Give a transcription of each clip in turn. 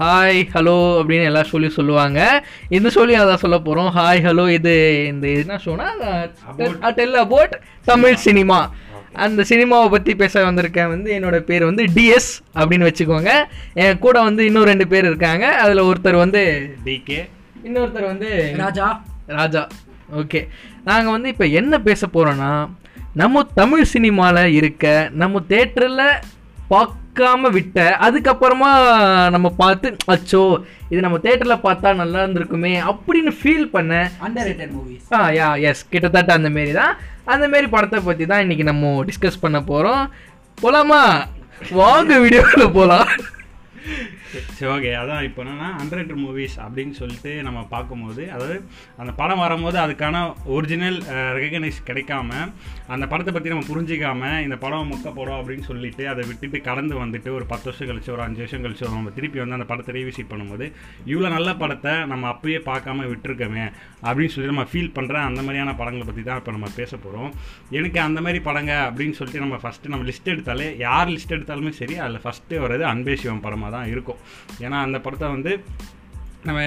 Hi hello அப்படின்னு எல்லாம் சொல்லி சொல்லுவாங்க. இந்த சொல்லி அதான் சொல்ல போகிறோம் ஹாய் ஹலோ இது இந்த என்ன ஷோனா டெல் அபவுட் தமிழ் சினிமா அந்த சினிமாவை பற்றி பேச வந்திருக்கேன் வந்து என்னோட பேர் வந்து டிஎஸ் அப்படின்னு வச்சுக்கோங்க. என் கூட வந்து இன்னும் ரெண்டு பேர் இருக்காங்க. அதில் ஒருத்தர் வந்து டிகே இன்னொருத்தர் வந்து ராஜா. ராஜா. ஓகே நாங்கள் வந்து இப்போ என்ன பேச போகிறோன்னா நம்ம தமிழ் சினிமாவில் இருக்க நம்ம தேட்டரில் பார்க்காம விட்ட அதுக்கப்புறமா நம்ம பார்த்து அச்சோ இது நம்ம தேட்டரில் பார்த்தா நல்லா இருந்திருக்குமே அப்படின்னு ஃபீல் பண்ண அண்டர் ரேட்டட் மூவிஸ் ஆ யா எஸ் கிட்டத்தட்ட அந்த மாரி தான். அந்த மாரி படத்தை பற்றி தான் இன்றைக்கி நம்ம டிஸ்கஸ் பண்ண போகிறோம் போகலாமா வாங்க வீடியோவில் போகலாம் சரி ஓகே அதான் இப்போ என்னன்னா ஹண்ட்ரட் மூவிஸ் அப்படின்னு சொல்லிட்டு நம்ம பார்க்கும்போது அதாவது அந்த படம் வரும்போது அதுக்கான ஒரிஜினல் ரெகனைஸ் uh, கிடைக்காம அந்த படத்தை பற்றி நம்ம புரிஞ்சிக்காம இந்த படம் மொக்க படம் அப்படின்னு சொல்லிட்டு அதை விட்டுட்டு கடந்து வந்துட்டு ஒரு பத்து வருஷம் கழிச்சு ஒரு அஞ்சு வருஷம் கழிச்சு நம்ம திருப்பி வந்து அந்த படத்தை ரீவிசிட் பண்ணும்போது இவ்வளோ நல்ல படத்தை நம்ம அப்பயே பார்க்காம விட்டுருக்கோமே அப்படின்னு சொல்லி நம்ம ஃபீல் பண்ணுற அந்த மாதிரியான படங்களை பற்றி தான் இப்போ நம்ம பேச போகிறோம் எனக்கு அந்த மாதிரி படங்க அப்படின்னு சொல்லிட்டு நம்ம ஃபஸ்ட்டு நம்ம லிஸ்ட் எடுத்தாலே யார் லிஸ்ட் எடுத்தாலுமே சரி அதில் ஃபஸ்ட்டு வர்றது அன்பே சிவம் படமாக தான் இருக்கும். ஏன்னா அந்த படத்தை வந்து நம்ம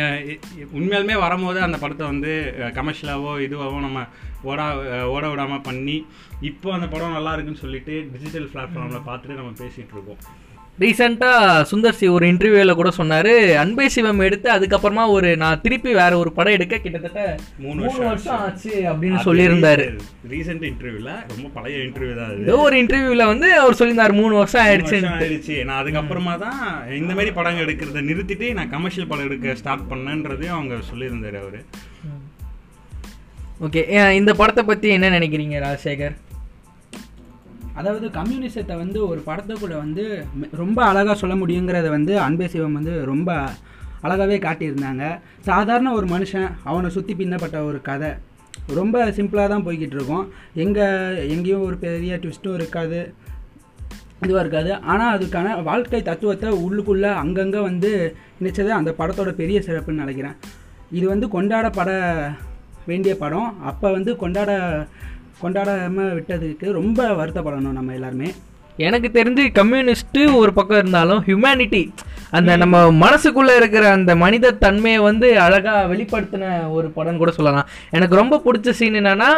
உண்மையாலுமே வரும்போது அந்த படத்தை வந்து கமர்ஷியலாகவோ இதுவாகவோ நம்ம ஓடா ஓட விடாமல் பண்ணி இப்போ அந்த படம் நல்லா இருக்குன்னு சொல்லிட்டு டிஜிட்டல் பிளாட்ஃபார்மில் பார்த்துட்டு நம்ம பேசிகிட்டு இருக்கோம். ரீசெண்டாக சுந்தர் சி ஒரு இன்டர்வியூவில் கூட சொன்னார் அன்பே சிவம் எடுத்து அதுக்கப்புறமா ஒரு நான் திருப்பி வேற ஒரு படம் எடுக்க கிட்டத்தட்ட மூணு வருஷம் வருஷம் ஆச்சு. அப்படின்னு சொல்லியிருந்தாரு. ரீசெண்ட் இன்டர்வியூவில் ரொம்ப பழைய இன்டர்வியூ தான் அது. ஏதோ ஒரு இன்டர்வியூவில் வந்து அவர் சொல்லியிருந்தார் மூணு வருஷம் ஆயிடுச்சு ஆயிடுச்சு. நான் அதுக்கப்புறமா தான் இந்த மாதிரி படங்கள் எடுக்கிறத நிறுத்திட்டு நான் கமர்ஷியல் படம் எடுக்க ஸ்டார்ட் பண்ணேன்றதையும் அவங்க சொல்லியிருந்தாரு அவர். ஓகே. இந்த படத்தை பற்றி என்ன நினைக்கிறீங்க ராஜசேகர்? அதாவது கம்யூனிசத்தை வந்து ஒரு படத்துக்குள்ளே வந்து ரொம்ப அழகாக சொல்ல முடியுங்கிறத வந்து அன்பே சிவம் வந்து ரொம்ப அழகாகவே காட்டியிருந்தாங்க. சாதாரண ஒரு மனுஷன் அவனை சுற்றி பின்னப்பட்ட ஒரு கதை. ரொம்ப சிம்பிளாக தான் போய்கிட்டு இருக்கோம். எங்கே எங்கேயும் ஒரு பெரிய ட்விஸ்ட்டும் இருக்காது இதுவாக இருக்காது. ஆனால் அதுக்கான வாழ்க்கை தத்துவத்தை உள்ளுக்குள்ளே அங்கங்கே வந்து இணைச்சது அந்த படத்தோட பெரிய சிறப்புன்னு நினைக்கிறேன். இது வந்து கொண்டாடப்பட வேண்டிய படம். அப்போ வந்து கொண்டாட கொண்டாடாமல் விட்டதுக்கு ரொம்ப வருத்தப்படணும் நம்ம எல்லாருமே. எனக்கு தெரிஞ்சு கம்யூனிஸ்ட்டு ஒரு பக்கம் இருந்தாலும் ஹியூமனிட்டி அந்த நம்ம மனசுக்குள்ள இருக்கிற அந்த மனித தன்மையை வந்து அழகா வெளிப்படுத்தின ஒரு படம் கூட சொல்லலாம். எனக்கு ரொம்ப பிடிச்ச சீன் என்னன்னா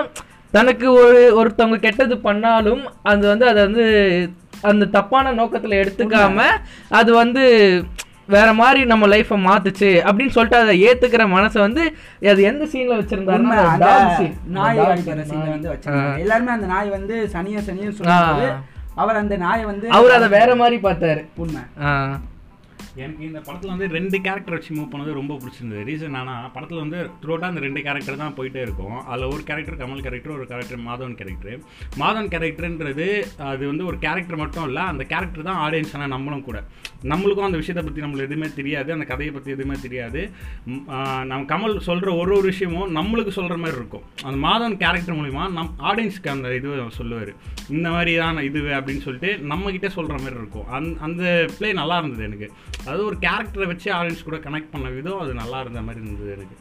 தனக்கு ஒரு ஒருத்தவங்க கெட்டது பண்ணாலும் அது வந்து அதை வந்து அந்த தப்பான நோக்கத்துல எடுத்துக்காம அது வந்து வேற மாதிரி நம்ம லைஃப்பை மாத்துச்சு அப்படின்னு சொல்லிட்டு அதை ஏத்துக்கிற மனசை வந்து அது எந்த சீன்ல வச்சிருந்தாருன்னா. நாய் dog அடிக்கிற scene. சீனை வந்து வச்சிருந்தாங்க எல்லாருமே அந்த நாய் வந்து சனிய சனியன்னு ஆ. சொல்லும்போது அவர் அந்த நாயை வந்து அவர் அதை வேற மாதிரி பார்த்தாரு உண்மை எனக்கு இந்த படத்தில் வந்து ரெண்டு கேரக்டர் வச்சு மூவ் பண்ணது ரொம்ப பிடிச்சிருந்தது. ரீசன் ஆனால் படத்தில் வந்து த்ரோட்டாக அந்த ரெண்டு கேரக்டர் தான் போயிட்டே இருக்கும். அதில் ஒரு கேரக்டர் கமல் கேரக்டர் ஒரு கேரக்டர் மாதவன் கேரக்டர் மாதவன் கேரக்டர்ன்றது அது வந்து ஒரு கேரக்டர் மட்டும் இல்லை அந்த கேரக்டர் தான் ஆடியன்ஸ் ஆனால் நம்மளும் கூட. நம்மளுக்கும் அந்த விஷயத்தை பற்றி நம்மளுக்கு எதுவுமே தெரியாது அந்த கதையை பற்றி எதுவுமே தெரியாது. நம்ம கமல் சொல்கிற ஒரு ஒரு விஷயமும் நம்மளுக்கு சொல்கிற மாதிரி இருக்கும். அந்த மாதவன் கேரக்டர் மூலிமா நம் ஆடியன்ஸ்க்கு அந்த இது சொல்லுவார். இந்த மாதிரி தான் இது அப்படின்னு சொல்லிட்டு நம்மக்கிட்ட சொல்கிற மாதிரி இருக்கும். அந் அந்த பிளே நல்லா இருந்தது எனக்கு. அதாவது ஒரு கேரக்டரை வச்சு ஆடியன்ஸ் கூட கனெக்ட் பண்ண விதம் அது நல்லா இருந்த மாதிரி இருந்தது எனக்கு.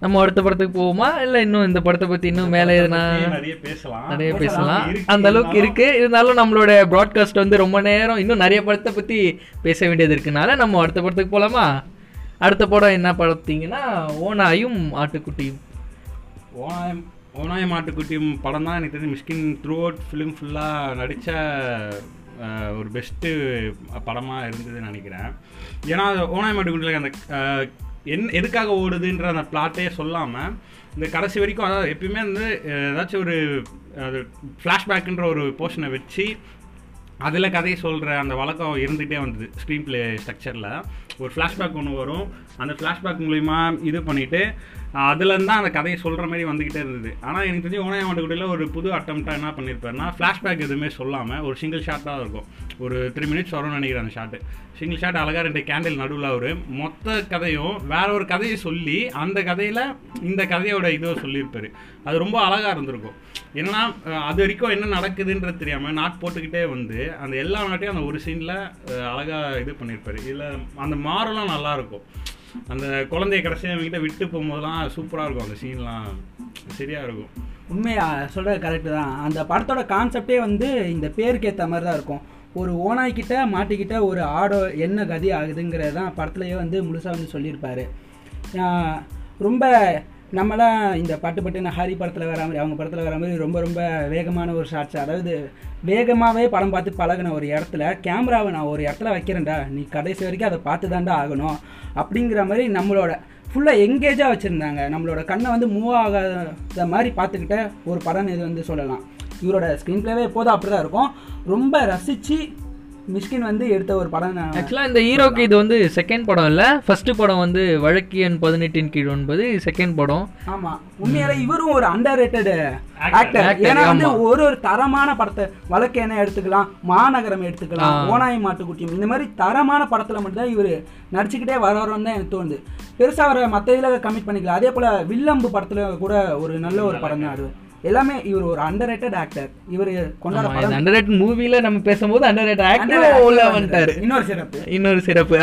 நம்ம அடுத்த படத்துக்கு போவோமா? இல்ல இன்னும் இந்த படத்தை பத்தி இன்னும் மேல எதுனா நிறைய பேசலாம். நிறைய பேசலாம். அந்த அளவுக்கு இருக்கு. இருந்தாலும் நம்மளோட ப்ராட்காஸ்ட் வந்து ரொம்ப நேரம். இன்னும் நிறைய படத்தை பத்தி பேச வேண்டியது இருக்குனால நம்ம அடுத்த படத்துக்கு போலாமா? அடுத்த படம் என்ன பார்த்தீங்கன்னா ஓனாயும் ஆட்டுக்குட்டியும். ஓனாயம் ஓனாய மாட்டுக்குட்டியும் படம் தான் எனக்கு தெரிஞ்சு. மிஸ்கின் த்ரூ அவுட் ஃபிலிம் ஃபுல்லாக நடித்த ஒரு பெஸ்ட்டு படமாக இருந்ததுன்னு நினைக்கிறேன். ஏன்னா அது ஓனாய மாட்டுக்குட்டியில் அந்த என் எதுக்காக ஓடுதுன்ற அந்த பிளாட்டே சொல்லாமல் இந்த கடைசி வரைக்கும் அதாவது எப்பயுமே வந்து ஏதாச்சும் ஒரு அது ஃப்ளாஷ்பேக்குன்ற ஒரு போர்ஷனை வச்சு அதில் கதையை சொல்கிற அந்த வழக்கம் இருந்துகிட்டே வந்தது ஸ்க்ரீன் பிளே ஸ்ட்ரக்சரில் ஒரு ஃப்ளாஷ்பேக் ஒன்று வரும். அந்த ஃப்ளாஷ்பேக் மூலிமா இது பண்ணிவிட்டு அதுலேருந்து தான் அந்த கதையை சொல்கிற மாதிரி வந்துக்கிட்டே இருந்தது. ஆனால் எனக்கு தெரிஞ்சு ஓனாய மாட்டுக்குடியில் ஒரு புது அட்டம்ப்டாக என்ன பண்ணியிருப்பாருன்னா ஃப்ளாஷ்பேக் எதுவுமே சொல்லாமல் ஒரு சிங்கிள் ஷாட் தான் இருக்கும். ஒரு த்ரீ மினிட்ஸ் வரும்னு நினைக்கிறேன் அந்த ஷாட்டு சிங்கிள் ஷாட் அழகாக ரெண்டு கேண்டில் நடுவில் அவர். மொத்த கதையும் வேற ஒரு கதையை சொல்லி அந்த கதையில் இந்த கதையோட இதை சொல்லியிருப்பார். அது ரொம்ப அழகாக இருந்திருக்கும். என்னன்னா அது வரைக்கும் என்ன நடக்குதுன்றது தெரியாமல் நாட் போட்டுக்கிட்டே வந்து அந்த எல்லா நாட்டையும் அந்த ஒரு சீனில் அழகாக இது பண்ணியிருப்பார். இதில் அந்த மாறலாம் நல்லாயிருக்கும் அந்த குழந்தைய கடைசியாக அவங்ககிட்ட விட்டு போகும்போதெல்லாம் சூப்பராக இருக்கும் அந்த சீன்லாம் சரியாக இருக்கும். உண்மையா சொல்கிறது கரெக்டு தான். அந்த படத்தோட கான்செப்டே வந்து இந்த பேருக்கு ஏற்ற மாதிரி தான் இருக்கும். ஒரு ஓனாய்கிட்ட மாட்டிக்கிட்ட ஒரு ஆடோ என்ன கதி ஆகுதுங்கிறது தான் படத்துலயே வந்து முழுசாக வந்து சொல்லியிருப்பார். ரொம்ப நம்மளாம் இந்த பட்டு பட்டுன்னு ஹரி படத்தில் வர மாதிரி அவங்க படத்தில் வர மாதிரி ரொம்ப ரொம்ப வேகமான ஒரு ஷார்ட்ஸ் அதாவது வேகமாகவே படம் பார்த்து பழகின ஒரு இடத்துல கேமராவை நான் ஒரு இடத்துல வைக்கிறேன்டா. நீ கடைசி வரைக்கும் அதை பார்த்து தாண்டா ஆகணும் அப்படிங்கிற மாதிரி நம்மளோட ஃபுல்லாக எங்கேஜாக வச்சுருந்தாங்க. நம்மளோட கண்ணை வந்து மூவ் ஆகாத மாதிரி பார்த்துக்கிட்ட ஒரு படம் இது வந்து சொல்லலாம். இவரோட ஸ்க்ரீன் பிளேவே எப்போதும் அப்படி தான் இருக்கும். ரொம்ப ரசித்து மிஷ்கின் வந்து எடுத்த ஒரு படம் ஆக்சுவலாக இந்த ஹீரோக்கு இது வந்து செகண்ட் படம் இல்லை. ஃபர்ஸ்ட் படம் வந்து வழக்கியன் பதினெட்டின் கீழ் ஒன்பது செகண்ட் படம். ஆமா. உண்மையாலே இவரும் ஒரு அண்டர் ரேட்டட் ஆக்டர் Actor, ஏன்னா வந்து. ஒரு ஒரு தரமான படத்தை வழக்கு என்ன எடுத்துக்கலாம் மாநகரம் எடுத்துக்கலாம் ஓனாய் மாட்டுக்குட்டியும். இந்த மாதிரி தரமான படத்துல மட்டும்தான் இவர் நடிச்சுக்கிட்டே வரவரோன்னு தான் எனக்கு தோணுது. பெருசா அவரை மற்ற இதில் கமிட் பண்ணிக்கலாம். அதே போல வில்லம்பு படத்துல கூட ஒரு நல்ல ஒரு படம் தான் அது. எல்லாமே இவர் ஒரு அண்டர் ரேட்டட் ஆக்டர் இவர் கொண்டாட அண்டர் ரேட் மூவில நம்ம பேசும்போது அண்டர் ரேட் ஆக்டர் உள்ள actor வந்துட்டாரு. இன்னொரு சிறப்பு. இன்னொரு சிறப்பு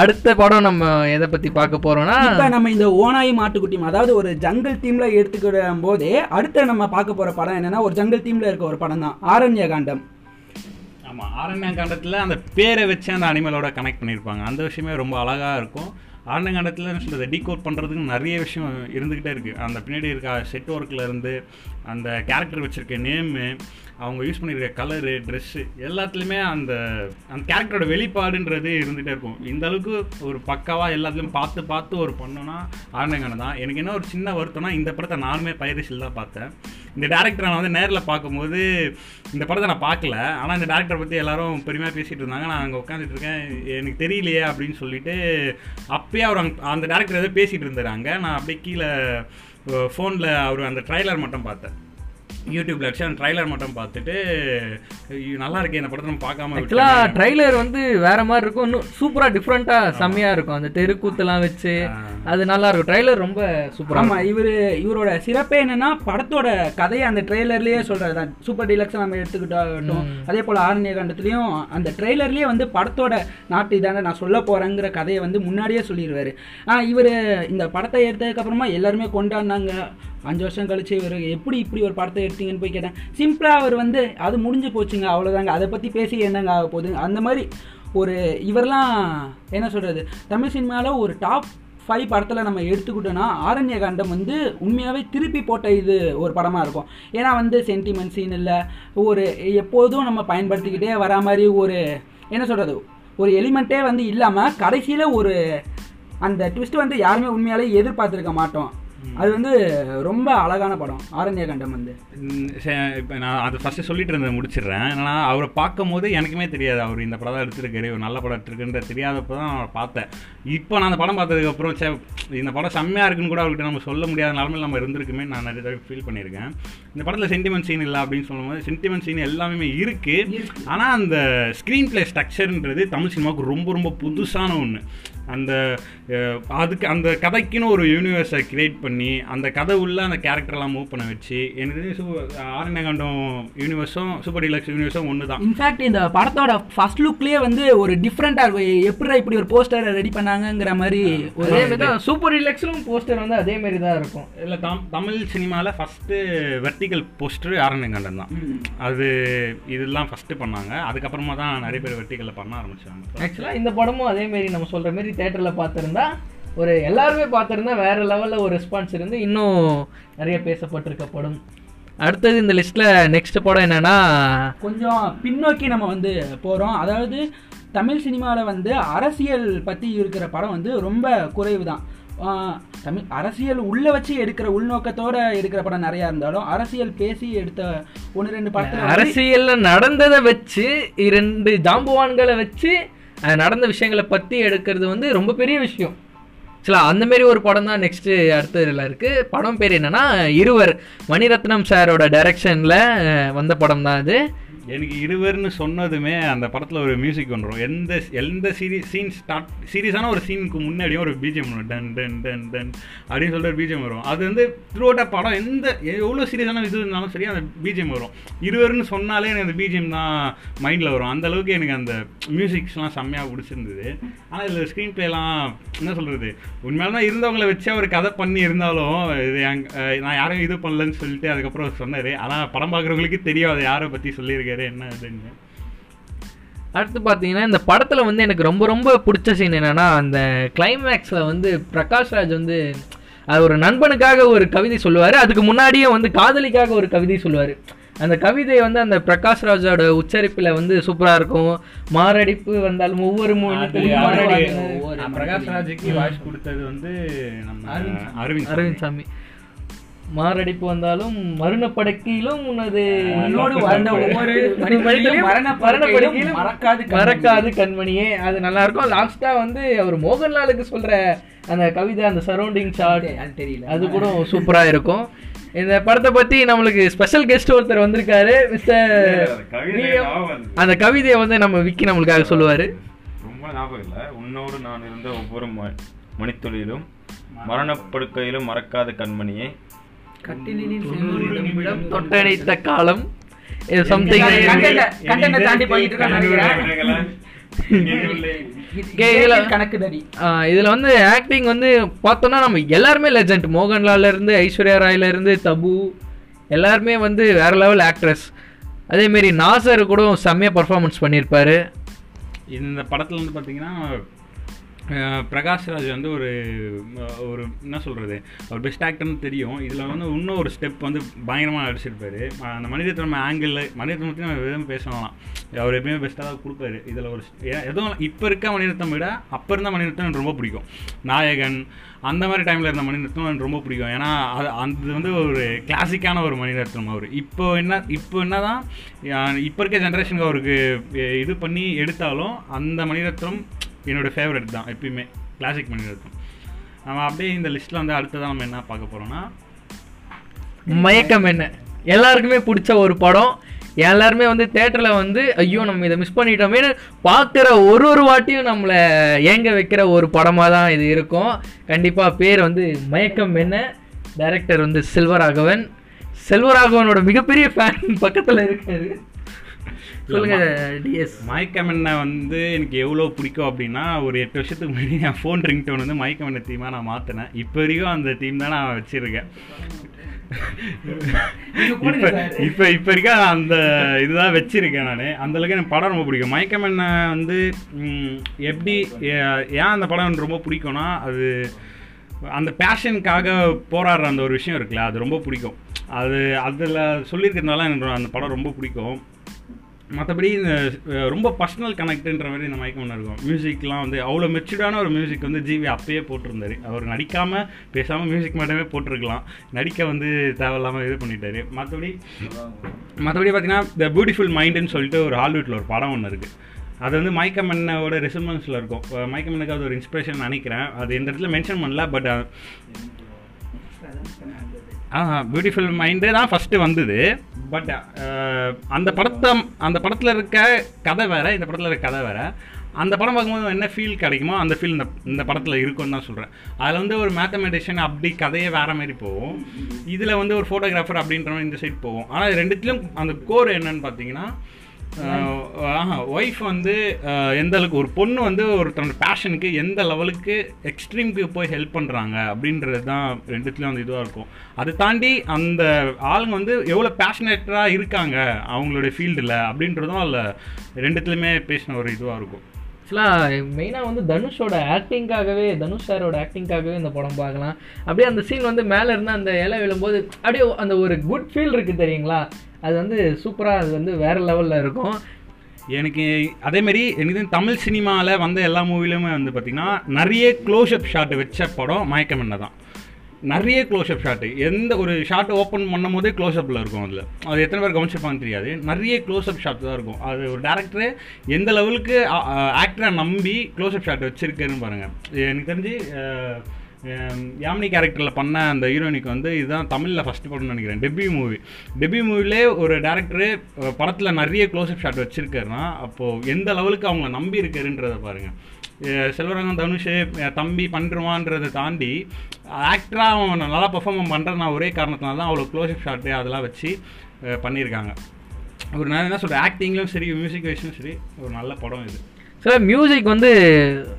அடுத்த படம் நம்ம எதை பத்தி பார்க்க போறோம்னா இப்ப நம்ம இந்த ஓனாய் மாட்டுக்குட்டி அதாவது ஒரு ஜங்கல் தீம்ல எடுத்துக்கிற போதே அடுத்து நம்ம பார்க்க போற படம் என்னன்னா ஒரு ஜங்கல் தீம்ல இருக்க ஒரு படம் தான் ஆரண்ய காண்டம். ஆமா ஆரண்யகாண்டத்தில் அந்த பேரை வச்சு அந்த அனிமலோட கனெக்ட் பண்ணியிருப்பாங்க அந்த விஷயமே ரொம்ப அழகா இருக்கும். ஆரண்யகாண்டத்தில் என்ன சொல்றது டீகோட் பண்ணுறதுக்கு நிறைய விஷயம் இருந்துக்கிட்டே இருக்குது அந்த பின்னாடி இருக்க செட் ஒர்க்லேருந்து அந்த கேரக்டர் வச்சுருக்க நேமு அவங்க யூஸ் பண்ணியிருக்க கலரு ட்ரெஸ்ஸு எல்லாத்துலேயுமே அந்த அந்த கேரக்டரோட வெளிப்பாடுன்றது இருந்துகிட்டே இருக்கும். இந்த அளவுக்கு ஒரு பக்காவாக எல்லாத்துலேயும் பார்த்து பார்த்து ஒரு பண்ணோன்னா ஆரண்யகாண்டம் தான். எனக்கு என்ன ஒரு சின்ன வருத்தம்னா இந்த படத்தை நானுமே பைரசில் தான் பார்த்தேன். இந்த டேரக்டரை நான் வந்து நேரில் பார்க்கும்போது இந்த படத்தை நான் பார்க்கல. ஆனால் இந்த டேரக்டரை பற்றி எல்லாரும் பெருமையாக பேசிகிட்டு இருந்தாங்க. நான் அங்கே உட்காந்துட்டு இருக்கேன். எனக்கு தெரியலையே அப்படின்னு சொல்லிட்டு அப்பயே அவர் அந்த டேரக்டர் ஏதோ பேசிகிட்டு இருந்தாங்க நான் அப்படியே கீழே ஃபோனில் அவர் அந்த ட்ரைலர் மட்டும் பார்த்தேன். யூடியூப்ல வச்சு அந்த ட்ரைலர் மட்டும் பார்த்துட்டு ஐயோ, நல்லா இருக்கே இந்த படத்தை நம்ம பார்க்காம ஆக்சுவலா விட்டோமே. ட்ரைலர் வந்து வேற மாதிரி இருக்கும். இன்னும் சூப்பரா டிஃப்ரெண்டா செம்மையா இருக்கும். அந்த தெருக்கூத்தெல்லாம் வச்சு அது நல்லா இருக்கும். ட்ரைலர் ரொம்ப சூப்பரா ஆமா இவரு இவரோட சிறப்பே என்னன்னா படத்தோட கதையை அந்த ட்ரெய்லர்லயே சொல்றது தான் சூப்பர் டீலக்ஸ் நம்ம எடுத்துக்கிட்டோம் அதே போல ஆரண்ய காண்டத்துலயும் அந்த ட்ரெய்லர்லயே வந்து படத்தோட நாட்டு இதான நான் சொல்ல போறேங்கிற கதையை வந்து முன்னாடியே சொல்லிடுவாரு ஆஹ் இவரு இந்த படத்தை எடுத்ததுக்கு அப்புறமா எல்லாருமே கொண்டாடினாங்க. அஞ்சு வருஷம் கழிச்சு இவர் எப்படி இப்படி ஒரு படத்தை எடுத்தீங்கன்னு போய் கேட்டேன். சிம்பிளாக அவர் வந்து அது முடிஞ்சு போச்சுங்க அவ்வளோதாங்க அதை பற்றி பேசி என்னங்க ஆக போகுது? அந்த மாதிரி ஒரு இவரெலாம் என்ன சொல்கிறது தமிழ் சினிமாவில் ஒரு டாப் ஃபைவ் படத்தில் நம்ம எடுத்துக்கிட்டோன்னா ஆரண்ய காண்டம் வந்து உண்மையாகவே திருப்பி போட்ட இது ஒரு படமாக இருக்கும். ஏன்னா வந்து சென்டிமெண்ட் சீன் இல்லை ஒரு எப்போதும் நம்ம பயன்படுத்திக்கிட்டே வரா மாதிரி ஒரு என்ன சொல்கிறது ஒரு எலிமெண்ட்டே வந்து இல்லாமல் கடைசியில் ஒரு அந்த ட்விஸ்ட் வந்து யாருமே உண்மையாலே எதிர்பார்த்துருக்க மாட்டோம். அது வந்து ரொம்ப அழகான படம். ஆரண்ய காண்டம் வந்து. இப்போ நான் அது ஃபஸ்ட்டு சொல்லிட்டு இருந்ததை முடிச்சிடுறேன். ஏன்னா அவரை பார்க்கும் போது எனக்குமே தெரியாது அவர் இந்த படம் தான் எடுத்திருக்காரு ஒரு நல்ல படம் எடுத்திருக்குன்ற தெரியாதப்போ தான் அவரை பார்த்தேன். இப்போ நான் அந்த படம் பார்த்ததுக்கப்புறம் சே இந்த படம் செம்மையாக இருக்குன்னு கூட அவர்கிட்ட நம்ம சொல்ல முடியாத நிலமையில் நம்ம இருந்திருக்குமே நான் நிறைய தடவை ஃபீல் பண்ணியிருக்கேன். இந்த படத்தில் சென்டிமெண்ட் சீன் இல்லை அப்படின்னு சொல்லும்போது சென்டிமெண்ட் சீன் எல்லாமே இருக்குது ஆனால் அந்த ஸ்க்ரீன் பிளே ஸ்ட்ரக்சர்ன்றது தமிழ் சினிமாவுக்கு ரொம்ப ரொம்ப புதுசான ஒன்று அந்த அதுக்கு அந்த கதைக்குன்னு ஒரு யூனிவர்ஸை கிரியேட் பண்ணி அந்த கதை உள்ள அந்த கேரக்டர்லாம் மூவ் பண்ண வச்சு எனக்கு சூ- ஆரண்யகாண்டம் யூனிவர்ஸும் சூப்பர் டிலக்ஸ் யூனிவர்ஸும் ஒன்று தான் இன்ஃபேக்ட் இந்த படத்தோட ஃபர்ஸ்ட் லுக்லயே வந்து ஒரு டிஃப்ரெண்டா இருக்கும் எப்படி இப்படி ஒரு போஸ்டர் ரெடி பண்ணாங்கங்கிற மாதிரி ஒரு தான். சூப்பர் ரிலாக்ஸ்லும் போஸ்டர் வந்து அதே மாதிரி தான் இருக்கும். இல்லை தம் தமிழ் சினிமாவில் ஃபஸ்ட்டு வெர்டிக்கல் போஸ்டர் ஆரண்யகாண்டம் தான். அது இதெல்லாம் ஃபஸ்ட்டு பண்ணாங்க. அதுக்கப்புறமா தான் நிறைய பேர் வெர்டிக்கலில் பண்ண ஆரம்பிச்சாங்க. ஆக்சுவலாக இந்த படமும் அதே மாதிரி நம்ம சொல்ற மாதிரி தேட்டரில் பார்த்துருந்தா ஒரு எல்லாருமே பார்த்துருந்தா வேற லெவலில் ஒரு ரெஸ்பான்ஸ் இருந்து இன்னும் நிறைய பேசப்பட்டிருக்க படம் அடுத்தது இந்த லிஸ்ட்ல நெக்ஸ்ட் படம் என்னன்னா கொஞ்சம் பின்னோக்கி நம்ம வந்து போகிறோம் அதாவது தமிழ் சினிமாவில் வந்து அரசியல் பற்றி இருக்கிற படம் வந்து ரொம்ப குறைவு தான் தமிழ் அரசியல் உள்ள வச்சு எடுக்கிற உள்நோக்கத்தோட எடுக்கிற படம் நிறையா இருந்தாலும் அரசியல் பேசி எடுத்த ஒன்று ரெண்டு படத்தில் அரசியல்ல நடந்ததை வச்சு இரண்டு ஜாம்புவான்களை வச்சு நடந்த விஷயங்களை பற்றி எடுக்கிறது வந்து ரொம்ப பெரிய விஷயம். சில அந்தமாரி ஒரு படம் தான் நெக்ஸ்ட்டு அடுத்த இதில் இருக்குது படம் பேர் என்னென்னா இருவர். மணிரத்னம் சாரோட டைரக்ஷனில் வந்த படம் தான் அது. எனக்கு இருவர்னு சொன்னதுமே அந்த படத்தில் ஒரு மியூசிக் வந்துடும் எந்த எந்த சீரீஸ் சீன் ஸ்டார்ட் சீரியஸான ஒரு சீனுக்கு முன்னாடியும் ஒரு பிஜிஎம் வரும் டன் டன் டன் டன் அப்படின்னு சொல்லிட்டு ஒரு பிஜிஎம் வரும். அது வந்து த்ரூ படம் எந்த எவ்வளோ சீரியஸான இது இருந்தாலும் சரி அந்த பிஜிஎம் வரும். இருவர்னு சொன்னாலே எனக்கு அந்த பிஜிஎம் தான் மைண்டில் வரும். அந்த அளவுக்கு எனக்கு அந்த மியூசிக்ஸ்லாம் செம்மையாக பிடிச்சிருந்தது. ஆனால் இதில் ஸ்க்ரீன் ப்ளேலாம் என்ன சொல்கிறது உண்மையிலாம் இருந்தவங்கள வச்சு அவர் கதை பண்ணி இருந்தாலும் இது நான் யாரும் இது பண்ணலன்னு சொல்லிட்டு அதுக்கப்புறம் சொன்னார். ஆனால் படம் பார்க்குறவங்களுக்கு தெரியும் அதை யாரை பற்றி சொல்லியிருக்காரு என்ன இதுன்னு. அடுத்து பார்த்தீங்கன்னா இந்த படத்தில் வந்து எனக்கு ரொம்ப ரொம்ப பிடிச்ச சீன் என்னன்னா அந்த கிளைமேக்ஸில் வந்து பிரகாஷ் ராஜ் வந்து அது ஒரு நண்பனுக்காக ஒரு கவிதை சொல்லுவார். அதுக்கு முன்னாடியே வந்து காதலிக்காக ஒரு கவிதை சொல்லுவார். அந்த கவிதை வந்து அந்த பிரகாஷ் ராஜோட உச்சரிப்பில் வந்து சூப்பராக இருக்கும். மாரடிப்பு வந்தாலும் ஒவ்வொரு பிரகாஷ் ராஜுக்கு வாய்ஸ் கொடுத்தது வந்து நம்ம அரவிந்த் அரவிந்த் சாமி. மாரடைப்பு வந்தாலும் மரணப்படுக்கையிலும் உனது உன்னோடு வாழ்ந்த ஒவ்வொரு மனிதனையும் மரணப்படுக்கையிலும் மறக்காது. மறக்காது கண்மணியே. அது நல்லா இருக்கும் லாஸ்டா வந்து அவர் மோகன்லாலுக்கு சொல்ற அந்த கவிதை அந்த சரௌண்டிங் ஷாட் அது தெரியல. அது கூட சூப்பரா இருக்கும் இந்த படத்தை பத்தி நம்மளுக்கு ஸ்பெஷல் கெஸ்ட் ஒருத்தர் வந்திருக்காரு மிஸ்டர். அந்த கவிதையை வந்து நம்ம விக்கி நம்மளுக்காக சொல்லுவாரு. ரொம்ப ஞாபகம் இல்லை. உன்னோடு நான் இருந்த ஒவ்வொரு மணித்துளியிலும் மரணப்படுக்கையிலும் மறக்காத கண்மணியே. கட்டிலினில் காலம். சம்திங் Content- content அ தாண்டி போயிட்டு இதுல- கணக்கு இதில் வந்து ஆக்டிங் வந்து பார்த்தோன்னா நம்ம எல்லாருமே லெஜண்ட் மோகன்லால்ல இருந்து ஐஸ்வர்யா ராயில இருந்து தபு எல்லாருமே வந்து வேற லெவல் ஆக்ட்ரஸ் அதேமாரி நாசர் கூட செம்மையாக பர்ஃபார்மன்ஸ் பண்ணியிருப்பாரு இந்த படத்தில் வந்து பார்த்தீங்கன்னா பிரகாஷ்ராஜ் பிரகாஷ் ராஜ் வந்து ஒரு ஒரு என்ன சொல்கிறது ஒரு பெஸ்ட் ஆக்டர்னு தெரியும். இதில் வந்து இன்னும் ஒரு ஸ்டெப் வந்து பயங்கரமாக அடிச்சிருப்பார் அந்த மனிதத்தன்மை ஆங்கிளில் மனிதத்திறமை நம்ம விதமாக பேசலாம் அவர் எப்பயுமே பெஸ்ட்டாக தான் கொடுப்பாரு. இதில் ஒரு எதுவும் இப்போ இருக்க மணிரத்னம் விட அப்போ இருந்த மணிரத்னம் எனக்கு ரொம்ப பிடிக்கும். நாயகன் அந்த மாதிரி டைமில் இருந்த மணிரத்னம் எனக்கு ரொம்ப பிடிக்கும். ஏன்னா அது அது வந்து ஒரு கிளாசிக்கான ஒரு மணிரத்னம் அவர். இப்போ என்ன இப்போ என்ன தான் இப்போ இருக்க ஜென்ரேஷனுக்கு அவருக்கு இது பண்ணி எடுத்தாலும் அந்த மணிரத்னம் என்னோட ஃபேவரட் தான் எப்பயுமே. கிளாசிக் மணிரத்னம் நம்ம அப்படியே இந்த லிஸ்ட்டில் வந்து அடுத்ததான் நம்ம என்ன பார்க்க போகிறோம்னா மயக்கம் என்ன? எல்லாருக்குமே பிடிச்ச ஒரு படம். எல்லாருமே வந்து தேட்டரில் வந்து ஐயோ நம்ம இதை மிஸ் பண்ணிட்டோமேனு பார்க்குற ஒரு ஒரு வாட்டியும் நம்மளை ஏங்க வைக்கிற ஒரு படமாக தான் இது இருக்கும். கண்டிப்பாக பேர் வந்து மயக்கம் என்ன? டைரக்டர் வந்து செல்வராகவன். செல்வராகவனோட மிகப்பெரிய ஃபேன் பக்கத்தில் இருக்காரு. சொல்லுங்க டிஎஸ் வந்து எனக்கு எவ்வளோ பிடிக்கும் அப்படின்னா ஒரு எட்டு வருஷத்துக்கு முன்னாடி என் ஃபோன் ரிங்டோன் வந்து மயக்கமெண்ணை தீமாக நான் மாற்றினேன் இப்போ வரைக்கும் அந்த தீம் தான் நான் வச்சுருக்கேன். இப்போ இப்போ வரைக்கும் அந்த இதுதான் வச்சிருக்கேன் நான். அந்த அளவுக்கு எனக்கு படம் ரொம்ப பிடிக்கும். மயக்கமெண்ணை வந்து எப்படி ஏன் அந்த படம் எனக்கு ரொம்ப பிடிக்கும்னா அது அந்த பேஷனுக்காக போராடுற அந்த ஒரு விஷயம் இருக்குல்ல அது ரொம்ப பிடிக்கும். அது அதில் சொல்லியிருக்கிறதுனால எனக்கு அந்த படம் ரொம்ப பிடிக்கும். மற்றபடி இந்த ரொம்ப பர்சனல் கனெக்டுன்ற மாதிரி இந்த மயக்கம் ஒன்று இருக்கும். மியூசிக்லாம் வந்து அவ்வளோ மெச்சூர்டான ஒரு மியூசிக் வந்து ஜிவி அப்பயே போட்டிருந்தாரு. அவர் நடிக்காமல் பேசாமல் மியூசிக் மட்டுமே போட்டிருக்கலாம். நடிக்க வந்து தேவையில்லாமல் இது பண்ணிட்டாரு. மற்றபடி மற்றபடி பார்த்தீங்கன்னா த பியூட்டிஃபுல் மைண்டுன்னு சொல்லிட்டு ஒரு ஹாலிவுட்டில் ஒரு படம் ஒன்று இருக்குது அது வந்து மைக்கமன்னோட ரெசல்மென்ஸில் இருக்கும். அஹ் மைக்கமன்னுக்கு அது ஒரு இன்ஸ்பிரேஷன் நினைக்கிறேன். அது இந்த இடத்துல மென்ஷன் பண்ணல பட் ஆ பியூட்டிஃபுல் மைண்டு தான் ஃபஸ்ட்டு வந்தது. பட் uh, அந்த படத்தை அந்த படத்தில் இருக்க கதை வேற இந்த படத்தில் இருக்க கதை வேற. அந்த படம் பார்க்கும்போது என்ன ஃபீல் கிடைக்குமோ அந்த ஃபீல் இந்த இந்த படத்தில் இருக்கும்னு தான் சொல்கிறேன் அதில் வந்து ஒரு மேத்தமெட்டிஷியன் அப்படி கதையே வேறு மாதிரி போகும். இதில் வந்து ஒரு ஃபோட்டோகிராஃபர் அப்படின்ற மாதிரி இந்த சைட் போகும். ஆனால் ரெண்டுத்திலும் அந்த கோர் என்னன்னு பார்த்தீங்கன்னா ஒய்ஃப் வந்து எந்த அளவுக்கு ஒரு பொண்ணு வந்து ஒருத்தனோட பேஷனுக்கு எந்த லெவலுக்கு எக்ஸ்ட்ரீம்க்கு போய் ஹெல்ப் பண்ணுறாங்க அப்படின்றது தான் ரெண்டுத்துலேயும் வந்து இதுவாக இருக்கும். அதை தாண்டி அந்த ஆளுங்க வந்து எவ்வளோ பேஷனேட்டராக இருக்காங்க அவங்களுடைய ஃபீல்டில் அப்படின்றதும் அதில் ரெண்டுத்துலையுமே பேசின ஒரு இதுவாக இருக்கும். ஆக்சுவலாக மெயினாக வந்து தனுஷோட ஆக்டிங்காகவே தனுஷ் சாரோட ஆக்டிங்காகவே இந்த படம் பார்க்கலாம். அப்படியே அந்த சீன் வந்து மேலே இருந்து அந்த இலை விழும்போது அப்படியே அந்த ஒரு குட் ஃபீல் இருக்குது தெரியுங்களா? அது வந்து சூப்பராக அது வந்து வேறு லெவலில் இருக்கும். எனக்கு அதேமாரி எனக்கு தமிழ் சினிமாவில் வந்த எல்லா மூவிலுமே வந்து பார்த்திங்கன்னா நிறைய க்ளோஸ்அப் ஷாட் வச்ச படம் மயக்கமென்ன தான் நிறைய க்ளோஸ்அப் ஷாட்டு எந்த ஒரு ஷாட் ஓப்பன் பண்ணும் போதே க்ளோஸ்அப்பில் இருக்கும் அதில். அது எத்தனை பேர் கவனிச்சிருப்பாங்கன்னு தெரியாது. நிறைய க்ளோஸ்அப் ஷாட் தான் இருக்கும். அது ஒரு டேரக்டரு எந்த லெவலுக்கு ஆக்டரை நம்பி க்ளோஸ்அப் ஷாட் வச்சுருக்கேன்னு பாருங்கள் எனக்கு தெரிஞ்சு யாமினி கேரக்டரில் பண்ண அந்த ஹீரோயினுக்கு வந்து இதுதான் தமிழில் ஃபஸ்ட் படம்னு நினைக்கிறேன். டெபியூ மூவி டெபியூ மூவிலே ஒரு டேரக்டரு படத்தில் நிறைய க்ளோஸ்அப் ஷாட் வச்சுருக்காருன்னா அப்போது எந்த லெவலுக்கு அவங்கள நம்பி இருக்காருன்றதை பாருங்கள் செல்வரங்கம் தனுஷ் தம்பி பண்ணுருவான்றதை தாண்டி ஆக்டராக அவன் நல்லா பெர்ஃபார்ம் பண்ணுறதுனா ஒரே காரணத்தினால தான் அவ்வளோ க்ளோஸ்அப் ஷாட்டு அதெல்லாம் வச்சு பண்ணியிருக்காங்க. ஒரு நான் என்ன சொல்கிறேன் ஆக்டிங்லையும் சரி மியூசிக் வைஸும் சரி ஒரு நல்ல படம் இது. சில மியூசிக் வந்து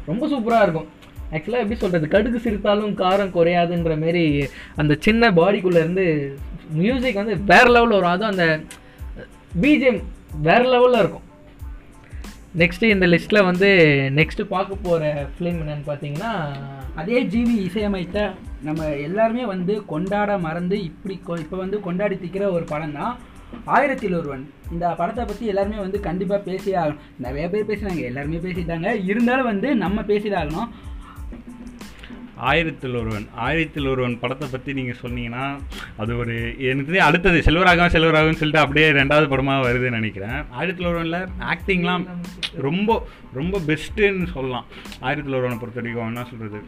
ரொம்ப சூப்பராக இருக்கும். ஆக்சுவலாக எப்படி சொல்கிறது கடுகு சிரித்தாலும் காரம் குறையாதுன்ற மாரி அந்த சின்ன பாடிக்குள்ளேருந்து மியூசிக் வந்து வேற லெவலில் வரும் அதுவும் அந்த பிஜிஎம் வேற லெவலில் இருக்கும். நெக்ஸ்ட் இந்த லிஸ்ட்ல வந்து நெக்ஸ்ட் பார்க்க போற ஃபிலிம் என்னன்னு பார்த்தீங்கன்னா அதே ஜிவி இசையமைத்த நம்ம எல்லாருமே வந்து கொண்டாட மறந்து இப்படி இப்போ வந்து கொண்டாடி திக்கிற ஒரு படம் தான் ஆயிரத்தில் ஒருவன். இந்த படத்தை பற்றி எல்லாருமே வந்து கண்டிப்பாக பேசியே ஆகணும். நிறைய பேர் பேசினாங்க எல்லாருமே பேசிட்டாங்க. இருந்தாலும் வந்து நம்ம பேசிதாகணும் ஆகணும். ஆயிரத்தில் ஒருவன் ஆயிரத்தில் ஒருவன் படத்தை பற்றி நீங்கள் சொன்னீங்கன்னா அது ஒரு எனக்கு அடுத்தது செல்வராகவன் செல்வராகவன் சொல்லிட்டு அப்படியே ரெண்டாவது படமாக வருதுன்னு நினைக்கிறேன். ஆயிரத்தில் ஒருவனில் ஆக்டிங்லாம் ரொம்ப ரொம்ப பெஸ்ட்டுன்னு சொல்லலாம். ஆயிரத்தில் ஒருவனை பொறுத்த வரைக்கும் என்ன சொல்கிறது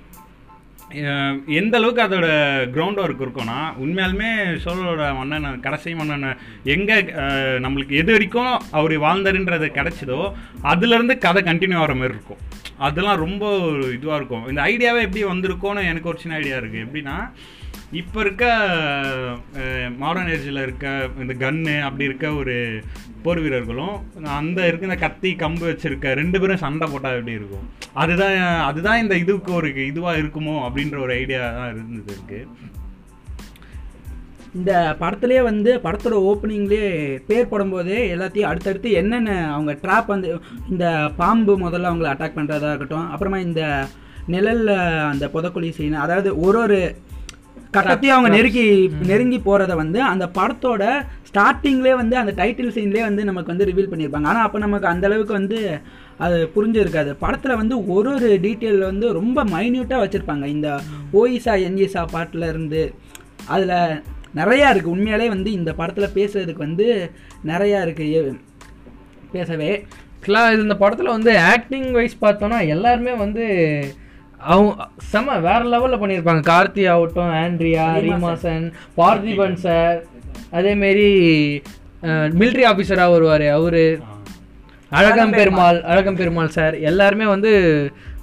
எந்த அளவுக்கு அதோட கிரவுண்ட் ஒர்க் இருக்கும்னா உண்மையாலுமே சோழரோட மன்னன் கடைசி மன்னன் எங்கே நம்மளுக்கு எது வரைக்கும் அவர் வாழ்ந்தாருன்றது கிடச்சிதோ அதுலேருந்து கதை கண்டினியூ ஆகிற மாதிரி இருக்கும். அதெல்லாம் ரொம்ப ஒரு இதுவாக இருக்கும். இந்த ஐடியாவே எப்படி வந்திருக்கோன்னு எனக்கு ஒரு சின்ன ஐடியா இருக்குது எப்படின்னா இப்போ இருக்க மாடர்ன் ஏஜில் இருக்க இந்த கன்னு அப்படி இருக்க ஒரு போர் வீரர்களும் அந்த இருக்க இந்த கத்தி கம்பு வச்சுருக்க ரெண்டு பேரும் சண்டை போட்டால் எப்படி இருக்கும்? அதுதான் அதுதான் இந்த இதுக்கு ஒரு இதுவாக இருக்குமோ அப்படின்ற ஒரு ஐடியா தான் இருந்தது இருக்குது இந்த படத்துலேயே வந்து படத்தோட ஓப்பனிங்லேயே பேர் போடும்போதே எல்லாத்தையும் அடுத்தடுத்து என்னென்ன அவங்க ட்ராப் வந்து இந்த பாம்பு முதல்ல அவங்கள அட்டாக் பண்ணுறதா இருக்கட்டும் அப்புறமா இந்த நிழல்ல அந்த புதக்குழி சீன் அதாவது ஒரு ஒரு கட்டத்தையும் அவங்க நெருக்கி நெருங்கி போகிறத வந்து அந்த படத்தோட ஸ்டார்டிங்லேயே வந்து அந்த டைட்டில் சீன்லேயே வந்து நமக்கு வந்து ரிவீல் பண்ணியிருப்பாங்க. ஆனால் அப்போ நமக்கு அந்த அளவுக்கு வந்து அது புரிஞ்சிருக்காது. படத்தில் வந்து ஒரு ஒரு டீட்டெயில் வந்து ரொம்ப மைன்யூட்டாக வச்சுருப்பாங்க. இந்த ஓயிசா என்இசா பாட்டில் இருந்து அதில் நிறையா இருக்குது உண்மையாலே வந்து இந்த படத்தில் பேசுறதுக்கு வந்து நிறையா இருக்குது பேசவே. ஆக்சுவலாக இந்த படத்தில் வந்து ஆக்டிங் வைஸ் பார்த்தோன்னா எல்லாருமே வந்து அவங்க செம வேற லெவலில் பண்ணியிருப்பாங்க. கார்த்தி ஆகட்டும் ஆண்ட்ரியா ரீமாசன் பார்த்திபன் சார் அதேமாரி மிலிட்ரி ஆஃபீஸராக வருவார் அவரு. அழகம் பெருமாள் அழகம் பெருமாள் சார். எல்லாருமே வந்து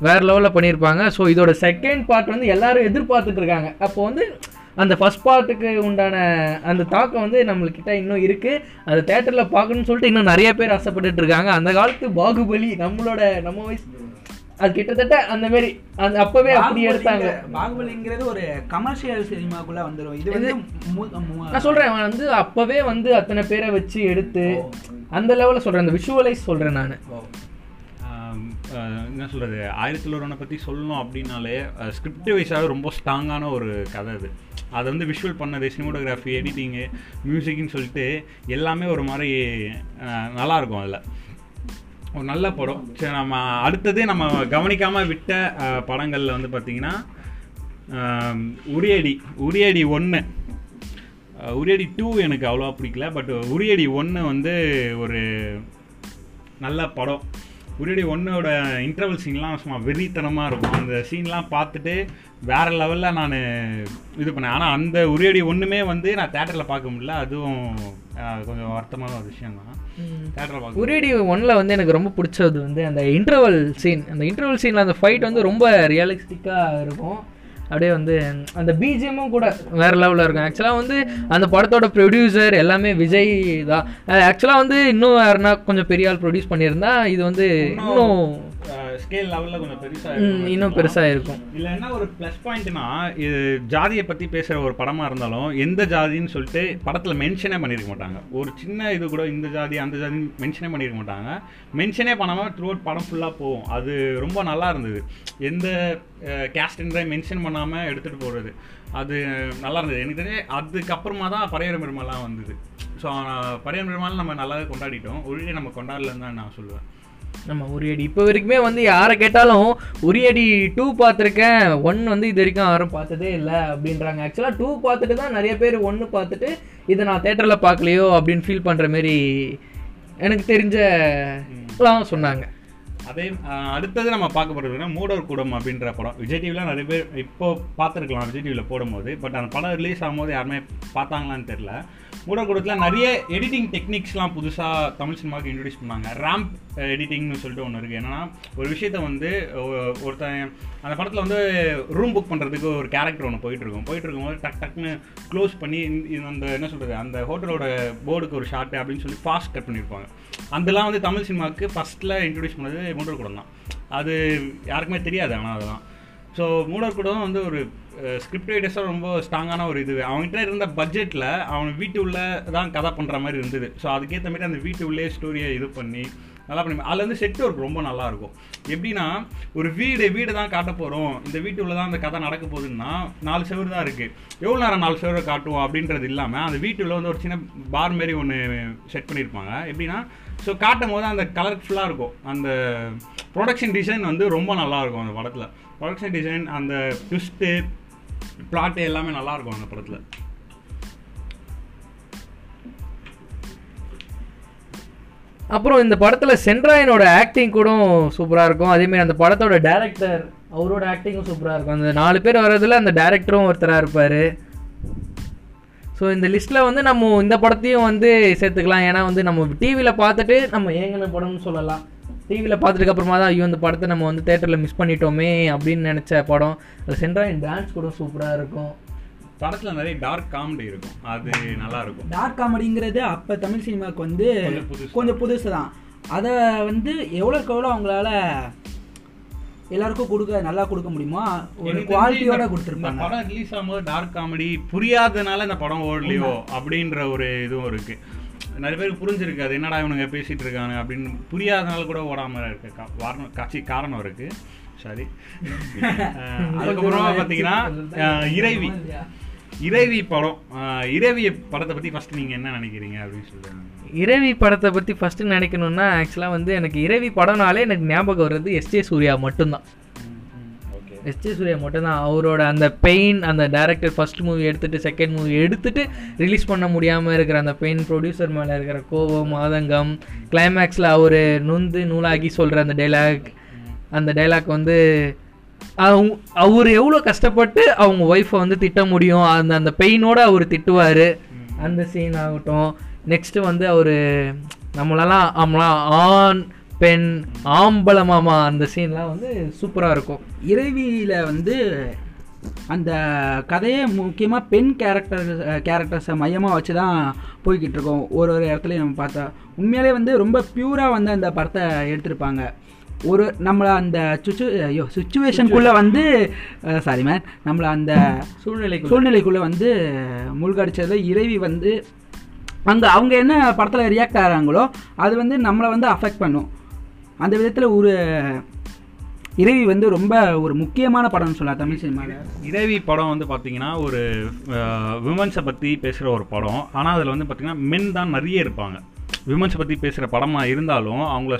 வேற லெவலில் பண்ணியிருப்பாங்க. ஸோ இதோட செகண்ட் பார்ட் வந்து எல்லாரும் எதிர்பார்த்துட்டு இருக்காங்க. அப்போ வந்து அந்த ஃபர்ஸ்ட் பார்ட்டுக்கு உண்டான அந்த தாக்கம் வந்து நம்மளுக்கிட்ட இன்னும் இருக்கு. அது தேட்டரில் பார்க்கணும்னு சொல்லிட்டு இன்னும் நிறைய பேர் ஆசைப்பட்டுட்டு இருக்காங்க. அந்த காலத்து பாகுபலி நம்மளோட நம்ம வயசு அது கிட்டத்தட்ட அந்த மாதிரி அந்த அப்பவே அப்படி எடுத்தாங்க. பாகுபலிங்கிற- பாகுபலிங்கிறது ஒரு கமர்ஷியல் சினிமாக்குள்ள வந்துடும் இது வந்து நான் சொல்றேன் அவன் வந்து அப்பவே வந்து அத்தனை பேரை வச்சு எடுத்து அந்த லெவலில் சொல்றேன் அந்த விஷுவலைஸ் சொல்றேன் நான். என்ன சொல்கிறது ஆயிரத்தில் ஒருவனை பற்றி சொல்லணும் அப்படின்னாலே ஸ்கிரிப்ட் வைஸாக ரொம்ப ஸ்ட்ராங்கான ஒரு கதை அது. அதை வந்து விஷுவல் பண்ணது சினிமோட்டோகிராஃபி எடிட்டிங்கு மியூசிக்னு சொல்லிட்டு எல்லாமே ஒரு மாதிரி நல்லாயிருக்கும் அதில். ஒரு நல்ல படம். சரி நம்ம அடுத்தது நம்ம கவனிக்காமல் விட்ட படங்களில் வந்து பார்த்திங்கன்னா உரியடி உரியடி ஒன்று உரியடி டூ எனக்கு அவ்வளோவா பிடிக்கல பட் உரியடி ஒன்று வந்து ஒரு நல்ல படம். உரியடி ஒன்னோட இன்டர்வல் சீன்லாம் சும்மா வெறித்தனமாக இருக்கும். அந்த சீன்லாம் பார்த்துட்டு வேற லெவலில் நான் இது பண்ணேன். ஆனால் அந்த உரியடி ஒன்றுமே வந்து நான் தேட்டரில் பார்க்க முடியல. அதுவும் கொஞ்சம் வருத்தமான ஒரு விஷயம் தான். தேட்டரில் பார்க்க உரியடி ஒன்ல வந்து எனக்கு ரொம்ப பிடிச்சது வந்து அந்த இன்டர்வல் சீன் அந்த இன்டர்வல் சீனில் அந்த ஃபைட் வந்து ரொம்ப ரியலிஸ்டிக்காக இருக்கும். அப்படியே வந்து அந்த பிஜிஎம்மும் கூட வேற லெவலில் இருக்கும். ஆக்சுவலாக வந்து அந்த படத்தோட ப்ரொடியூசர் எல்லாமே விஜய் தான். ஆக்சுவலாக வந்து இன்னும் யாருன்னா கொஞ்சம் பெரிய ஆள் ப்ரொடியூஸ் பண்ணியிருந்தா இது வந்து இன்னும் ஸ்கேல் லெவலில் கொஞ்சம் பெருசாக இன்னும் பெருசாக இருக்கும். இதில் என்ன ஒரு ப்ளஸ் பாயிண்ட்னா இது ஜாதியை பற்றி பேசுகிற ஒரு படமாக இருந்தாலும் எந்த ஜாதின்னு சொல்லிட்டு படத்தில் மென்ஷனே பண்ணியிருக்க மாட்டாங்க. ஒரு சின்ன இது கூட இந்த ஜாதி அந்த ஜாதி மென்ஷனே பண்ணியிருக்க மாட்டாங்க. மென்ஷனே பண்ணாமல் த்ரூ படம் ஃபுல்லாக போகும். அது ரொம்ப நல்லா இருந்தது. எந்த கேஸ்ட்ன்ற மென்ஷன் பண்ணாமல் எடுத்துகிட்டு போகிறது அது நல்லா இருந்தது. எனக்கு தெரிஞ்சு அதுக்கப்புறமா தான் பரையர பெருமாள்லாம் வந்தது. ஸோ பரையர பெருமாள் நம்ம நல்லாவே கொண்டாடிட்டோம். ஒரே நம்ம கொண்டாடலன்னு தான் நான் சொல்லுவேன். நம்ம உரியடி இப்போ வரைக்குமே வந்து யாரை கேட்டாலும் உரியடி டூ பார்த்துருக்கேன். ஒன் வந்து இது வரைக்கும் யாரும் பார்த்ததே இல்லை அப்படின்றாங்க. ஆக்சுவலாக டூ பார்த்துட்டு தான் நிறைய பேர் ஒன்று பார்த்துட்டு இதை நான் தேட்டரில் பார்க்கலையோ? அப்படின்னு ஃபீல் பண்ணுற மாரி எனக்கு தெரிஞ்சலாம் சொன்னாங்க. அதே அடுத்தது நம்ம பார்க்க போகிறதுனா மூடர் கூடம் அப்படின்ற படம். விஜய் டிவியில் நிறைய பேர் இப்போ பார்த்துருக்கலாம் விஜய் டிவியில் போடும்போது. பட் அந்த படம் ரிலீஸ் ஆகும்போது யாருமே பார்த்தாங்களான்னு தெரில மூடர் கூடத்தில் நிறைய எடிட்டிங் டெக்னிக்ஸ்லாம் புதுசாக தமிழ் சினிமாவுக்கு இன்ட்ரடியூஸ் பண்ணாங்க. ரேம்ப் எடிட்டிங்னு சொல்லிட்டு ஒன்று இருக்குது என்னன்னா ஒரு விஷயத்த வந்து ஒருத்தன் அந்த படத்தில் வந்து ரூம் புக் பண்ணுறதுக்கு ஒரு கேரக்டர் ஒன்று போயிட்டுருக்கும் போயிட்டு இருக்கும்போது டக் டக்னு க்ளோஸ் பண்ணி இந்த- அந்த என்ன சொல்கிறது அந்த ஹோட்டலோட போர்டுக்கு ஒரு ஷாட்டு அப்படின்னு சொல்லி ஃபாஸ்ட் கட் பண்ணியிருப்பாங்க அதெல்லாம் வந்து தமிழ் சினிமாவுக்கு ஃபஸ்ட்டில் இன்ட்ரடியூஸ் பண்ணது மூடர் கூடம் தான். அது யாருக்குமே தெரியாது ஆனால் அதெல்லாம். ஸோ மூடர் வந்து ஒரு ஸ்கிரிப்ட் ரைட்டர்ஸாக ரொம்ப ஸ்ட்ராங்கான ஒரு இது அவங்ககிட்ட இருந்த பட்ஜெட்டில் அவன் வீட்டு உள்ளே தான் கதை பண்ணுற மாதிரி இருந்தது. ஸோ அதுக்கேற்ற மாதிரி அந்த வீட்டு உள்ளே ஸ்டோரியை இது பண்ணி நல்லா பண்ணி அதில் வந்து செட் ஒர்க் ரொம்ப நல்லா இருக்கும் எப்படின்னா ஒரு வீடு வீடு தான் காட்ட போகிறோம் இந்த உள்ளே தான் அந்த கதை நடக்க போகுதுன்னா நாலு செவரு தான் இருக்குது எவ்வளோ நேரம் நாலு செவரை காட்டுவோம் அப்படின்றது இல்லாமல் அந்த வீட்டுக்குள்ள வந்து ஒரு சின்ன பார் மாரி ஒன்று செட் பண்ணியிருப்பாங்க எப்படின்னா ஸோ காட்டும் போது அந்த கலர்ஃபுல்லாக இருக்கும். அந்த ப்ரொடக்ஷன் டிசைன் வந்து ரொம்ப நல்லா இருக்கும் அந்த படத்தில். ப்ரொடக்ஷன் டிசைன் அந்த ட்விஸ்ட்டு பிளாட்டு எல்லாமே நல்லாயிருக்கும் அந்த படத்தில். அப்புறம் இந்த படத்தில் சென்ட்ராயனோட ஆக்டிங் கூட சூப்பராக இருக்கும். அதேமாரி அந்த படத்தோட டேரக்டர் அவரோட ஆக்டிங்கும் சூப்பராக இருக்கும். அந்த நாலு பேர் வர்றதுல அந்த டேரக்டரும் ஒருத்தராக இருப்பார். ஸோ இந்த லிஸ்ட்டில் வந்து நம்ம இந்த படத்தையும் வந்து சேர்த்துக்கலாம். ஏன்னா வந்து நம்ம டிவியில் பார்த்துட்டு நம்ம ஏங்கின படம்னு சொல்லலாம். டிவியில் பார்த்துட்டு அப்புறமா தான் ஐயோ இந்த படத்தை நம்ம வந்து தேட்டரில் மிஸ் பண்ணிட்டோமே அப்படின்னு நினச்ச படம். அது சென்ட்ராயன் டான்ஸ் கூட சூப்பராக இருக்கும். படத்தில் நிறைய டார்க் காமெடி இருக்கும். அது நல்லா இருக்கும். டார்க் காமெடிங்கிறது அப்போ தமிழ் சினிமாவுக்கு வந்து கொஞ்சம் புதுசு. தான். அதை வந்து எவ்வளோக்கு எவ்வளோ அவங்களால எல்லாருக்கும் கொடுக்க நல்லா கொடுக்க முடியுமோ ஒரு குவாலிட்டியோட கொடுத்துருப்பாங்க. படம் ரிலீஸ் ஆகும்போது டார்க் காமெடி புரியாதனால இந்த படம் ஓடலையோ அப்படின்ற ஒரு இதுவும் இருக்கு. நிறைய பேருக்கு புரிஞ்சிருக்கு அது என்னடா இவனுங்க பேசிட்டு இருக்காங்க அப்படின்னு புரியாதனால கூட ஓடாம இருக்க. கா- வாரணம் காட்சி காரணம் இருக்கு. சாரி. அதுக்கப்புறமா பார்த்தீங்கன்னா இறைவி. இறைவி படம். இறைவி படத்தை பத்தி ஃபர்ஸ்ட் நீங்க என்ன நினைக்கிறீங்க அப்படின்னு சொல்லுங்க. இரவி படத்தை பற்றி ஃபஸ்ட்டு நினைக்கணும்னா ஆக்சுவலாக வந்து எனக்கு இரவி படம்னாலே எனக்கு ஞாபகம் வர்றது எஸ்ஜே சூர்யா மட்டும்தான். ஓகே எஸ்ஜே சூர்யா மட்டும்தான் அவரோட அந்த பெயின் அந்த டேரக்டர் ஃபர்ஸ்ட் மூவி எடுத்துட்டு செகண்ட் மூவி எடுத்துட்டு ரிலீஸ் பண்ண முடியாமல் இருக்கிற அந்த பெயின் ப்ரொடியூசர் மேலே இருக்கிற கோபம் ஆதங்கம் கிளைமேக்ஸில் அவர் நொந்து நூலாகி சொல்கிற அந்த டைலாக் அந்த டைலாக் வந்து அவங்க அவர் எவ்வளோ கஷ்டப்பட்டு அவங்க ஒய்ஃபை வந்து திட்ட முடியும் அந்த அந்த பெயினோட அவர் திட்டுவார். அந்த சீன் ஆகட்டும். நெக்ஸ்ட்டு வந்து அவர் நம்மளெல்லாம் ஆமலாம் ஆண் பெண் ஆம்பளமாமா அந்த சீன்லாம் வந்து சூப்பராக இருக்கும். இறைவியில் வந்து அந்த கதையே முக்கியமாக பெண் கேரக்டர் கேரக்டர்ஸை மையமாக வச்சு தான் போய்கிட்டு இருக்கோம். ஒரு ஒரு இடத்துலையும் நம்ம பார்த்தா. உண்மையிலே வந்து ரொம்ப பியூராக வந்து அந்த படத்தை எடுத்திருப்பாங்க. ஒரு நம்மளை அந்த சுச்சு ஐயோ சுச்சுவேஷனுக்குள்ளே வந்து சாரி மேன் நம்மளை அந்த சூழ்நிலைக்கு சூழ்நிலைக்குள்ளே வந்து மூழ்கடிச்சதுல இறைவி வந்து அங்கே அவங்க என்ன படத்தில் ரியாக்ட் ஆகிறாங்களோ அது வந்து நம்மளை வந்து அஃபெக்ட் பண்ணும். அந்த விதத்தில் ஒரு இரவி வந்து ரொம்ப ஒரு முக்கியமான படம்னு சொல்லலாம் தமிழ் சினிமாவில் இரவி படம் வந்து பார்த்தீங்கன்னா ஒரு விமன்ஸை பற்றி பேசுகிற ஒரு படம். ஆனால் அதில் வந்து பார்த்திங்கன்னா மென் தான் நிறைய இருப்பாங்க. விமன்ஸை பற்றி பேசுகிற படமாக இருந்தாலும் அவங்கள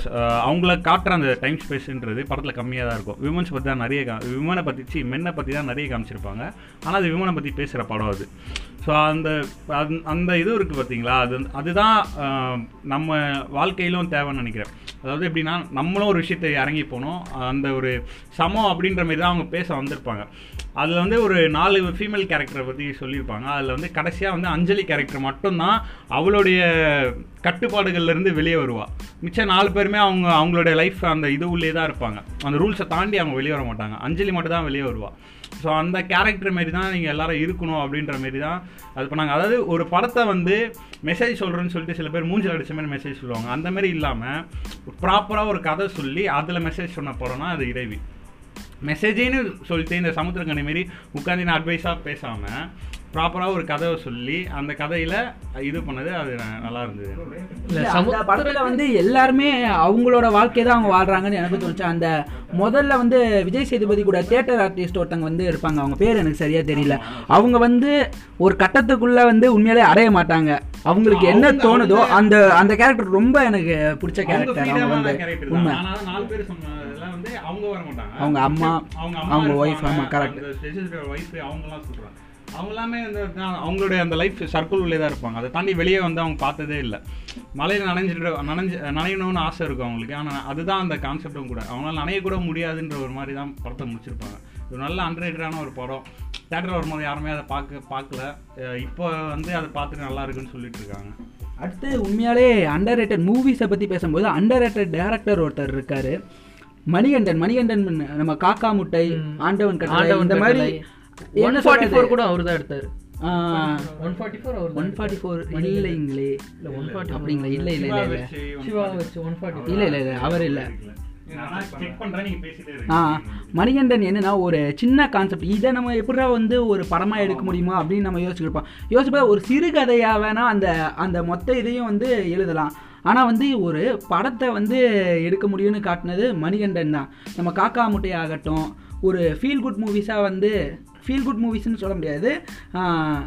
அவங்கள காட்டுற அந்த டைம் ஸ்பேஸ்ன்றது படத்தில் கம்மியாக தான் இருக்கும். விமன்ஸ் பற்றி தான் நிறைய கா விமனை பற்றி சி மென்னை பற்றி தான் நிறைய காமிச்சிருப்பாங்க. ஆனால் அது விமனை பற்றி பேசுகிற படம் அது. ஸோ அந்த அந்த- அந்த இது இருக்குது பார்த்தீங்களா? அது அதுதான் நம்ம வாழ்க்கையிலும் தேவைன்னு நினைக்கிறேன். அதாவது எப்படின்னா நம்மளும் ஒரு விஷயத்தை இறங்கி போனோம். அந்த ஒரு சமம் அப்படின்ற மாதிரி தான் அவங்க பேச வந்திருப்பாங்க. அதில் வந்து ஒரு நாலு ஃபீமேல் கேரக்டரை பற்றி சொல்லியிருப்பாங்க. அதில் வந்து கடைசியாக வந்து அஞ்சலி கேரக்டர் மட்டும்தான் அவளுடைய கட்டுப்பாடுகள்லேருந்து வெளியே வருவா. மிச்சம் நாலு பேருமே அவங்க அவங்களுடைய லைஃப் அந்த இது உள்ளே தான் இருப்பாங்க. அந்த ரூல்ஸை தாண்டி அவங்க வெளியே வர மாட்டாங்க. அஞ்சலி மட்டும் தான் வெளியே வருவாள் ஸோ அந்த கேரக்டர் மாரி தான் நீங்கள் எல்லாரும் இருக்கணும் அப்படின்ற மாரி தான் அது பண்ணாங்க. அதாவது ஒரு படத்தை வந்து மெசேஜ் சொல்கிறேன்னு சொல்லிட்டு சில பேர் மூஞ்சில் அடித்த மாதிரி மெசேஜ் சொல்லுவாங்க. அந்த மாதிரி இல்லாமல் ப்ராப்பராக ஒரு கதை சொல்லி அதில் மெசேஜ் சொன்ன படம்னா அது இறைவி. மெசேஜேன்னு சொல்லிட்டு இந்த சமுத்திரக்கணி மாரி உட்காந்து நான் அட்வைஸாக பேசாமல் ப்ராப்பராக ஒரு கதையை சொல்லி அந்த கதையில் இது பண்ணது அது நல்லா இருந்தது. இல்ல, அந்த படத்துல வந்து எல்லாருமே அவங்களோட வாழ்க்கையை தான் அவங்க வாழ்றாங்கன்னு எனக்கு தோணுச்சு. அந்த முதல்ல வந்து விஜய் சேதுபதி கூட தியேட்டர் ஆர்டிஸ்ட் ஒருத்தவங்க வந்து இருப்பாங்க. அவங்க பேர் எனக்கு சரியா தெரியல. அவங்க வந்து ஒரு கட்டத்துக்குள்ள வந்து உண்மையிலே அடைய மாட்டாங்க. அவங்களுக்கு என்ன தோணுதோ அந்த அந்த கேரக்டர் ரொம்ப எனக்கு பிடிச்ச கேரக்டர் அவங்க வந்து. உண்மை. ஆனா நாலு பேர் சொன்னதெல்லாம் வந்து அவங்க வர மாட்டாங்க. அவங்க அம்மா, அவங்க அவங்க இருப்பாங்க, wife, ஆமா, correct. அந்த specific wife அவங்கலாம் சொல்றாங்க அவங்க எல்லாமே வந்து நான் அவங்களுடைய அந்த லைஃப் சர்க்கிள் உள்ளே தான் இருப்பாங்க. அதை தாண்டி வெளியே வந்து அவங்க பார்த்ததே இல்லை. மலையில் நனைஞ்சிட்டு நனைஞ்சு நனையணும்னு ஆசை இருக்கும் அவங்களுக்கு. ஆனால் அதுதான் அந்த கான்செப்டும் கூட. அவங்களால நனைய கூட முடியாதுன்ற ஒரு மாதிரி தான் படத்தை முடிச்சிருப்பாங்க. ஒரு நல்ல அண்டர்ரேட்டடான ஒரு படம். தேட்டரில் வரும்போது யாருமே அதை பார்க்க பார்க்கல. இப்போ வந்து அதை பார்த்துட்டு நல்லா இருக்குன்னு சொல்லிட்டு இருக்காங்க. அடுத்து உண்மையாலே அண்டர் ரேட்டட் மூவிஸை பற்றி பேசும்போது அண்டர் ரேட்டட் டேரக்டர் ஒருத்தர் இருக்காரு. மணிகண்டன். மணிகண்டன் நம்ம காக்கா முட்டை. ஆண்டவன் கட்டளை ஆண்டவன் இந்த மாதிரி ஒன் ஃபார்ட்டி? ஃபோர் கூட அவர் தான் எடுத்தாரு one forty four one forty four இல்லைங்களே. இல்ல ஒன் ஃபார்ட்டி அப்படிங்களா? இல்ல இல்ல இல்ல இல்ல. சிவா வச்சு ஒன் ஃபார்ட்டி இல்ல இல்ல இல்ல அவர் இல்ல. செக் பண்றேன் நீங்க பேசிட்டே ஆ இருக்கீங்க மணிகண்டன் என்னன்னா ஒரு சின்ன கான்செப்ட் இதை நம்ம எப்படிடா வந்து ஒரு படமா எடுக்க முடியுமா அப்படின்னு நம்ம யோசிச்சிருப்போம் யோசிப்பா ஒரு சிறுகதையா வேணா அந்த அந்த மொத்த இதையும் வந்து எழுதலாம். ஆனால் வந்து ஒரு படத்தை வந்து எடுக்க முடியும்னு காட்டினது மணிகண்டன் தான். நம்ம காக்கா முட்டை ஆகட்டும் ஒரு ஃபீல் குட் மூவிஸாக வந்து ஃபீல் குட் மூவிஸ்னு சொல்ல முடியாது.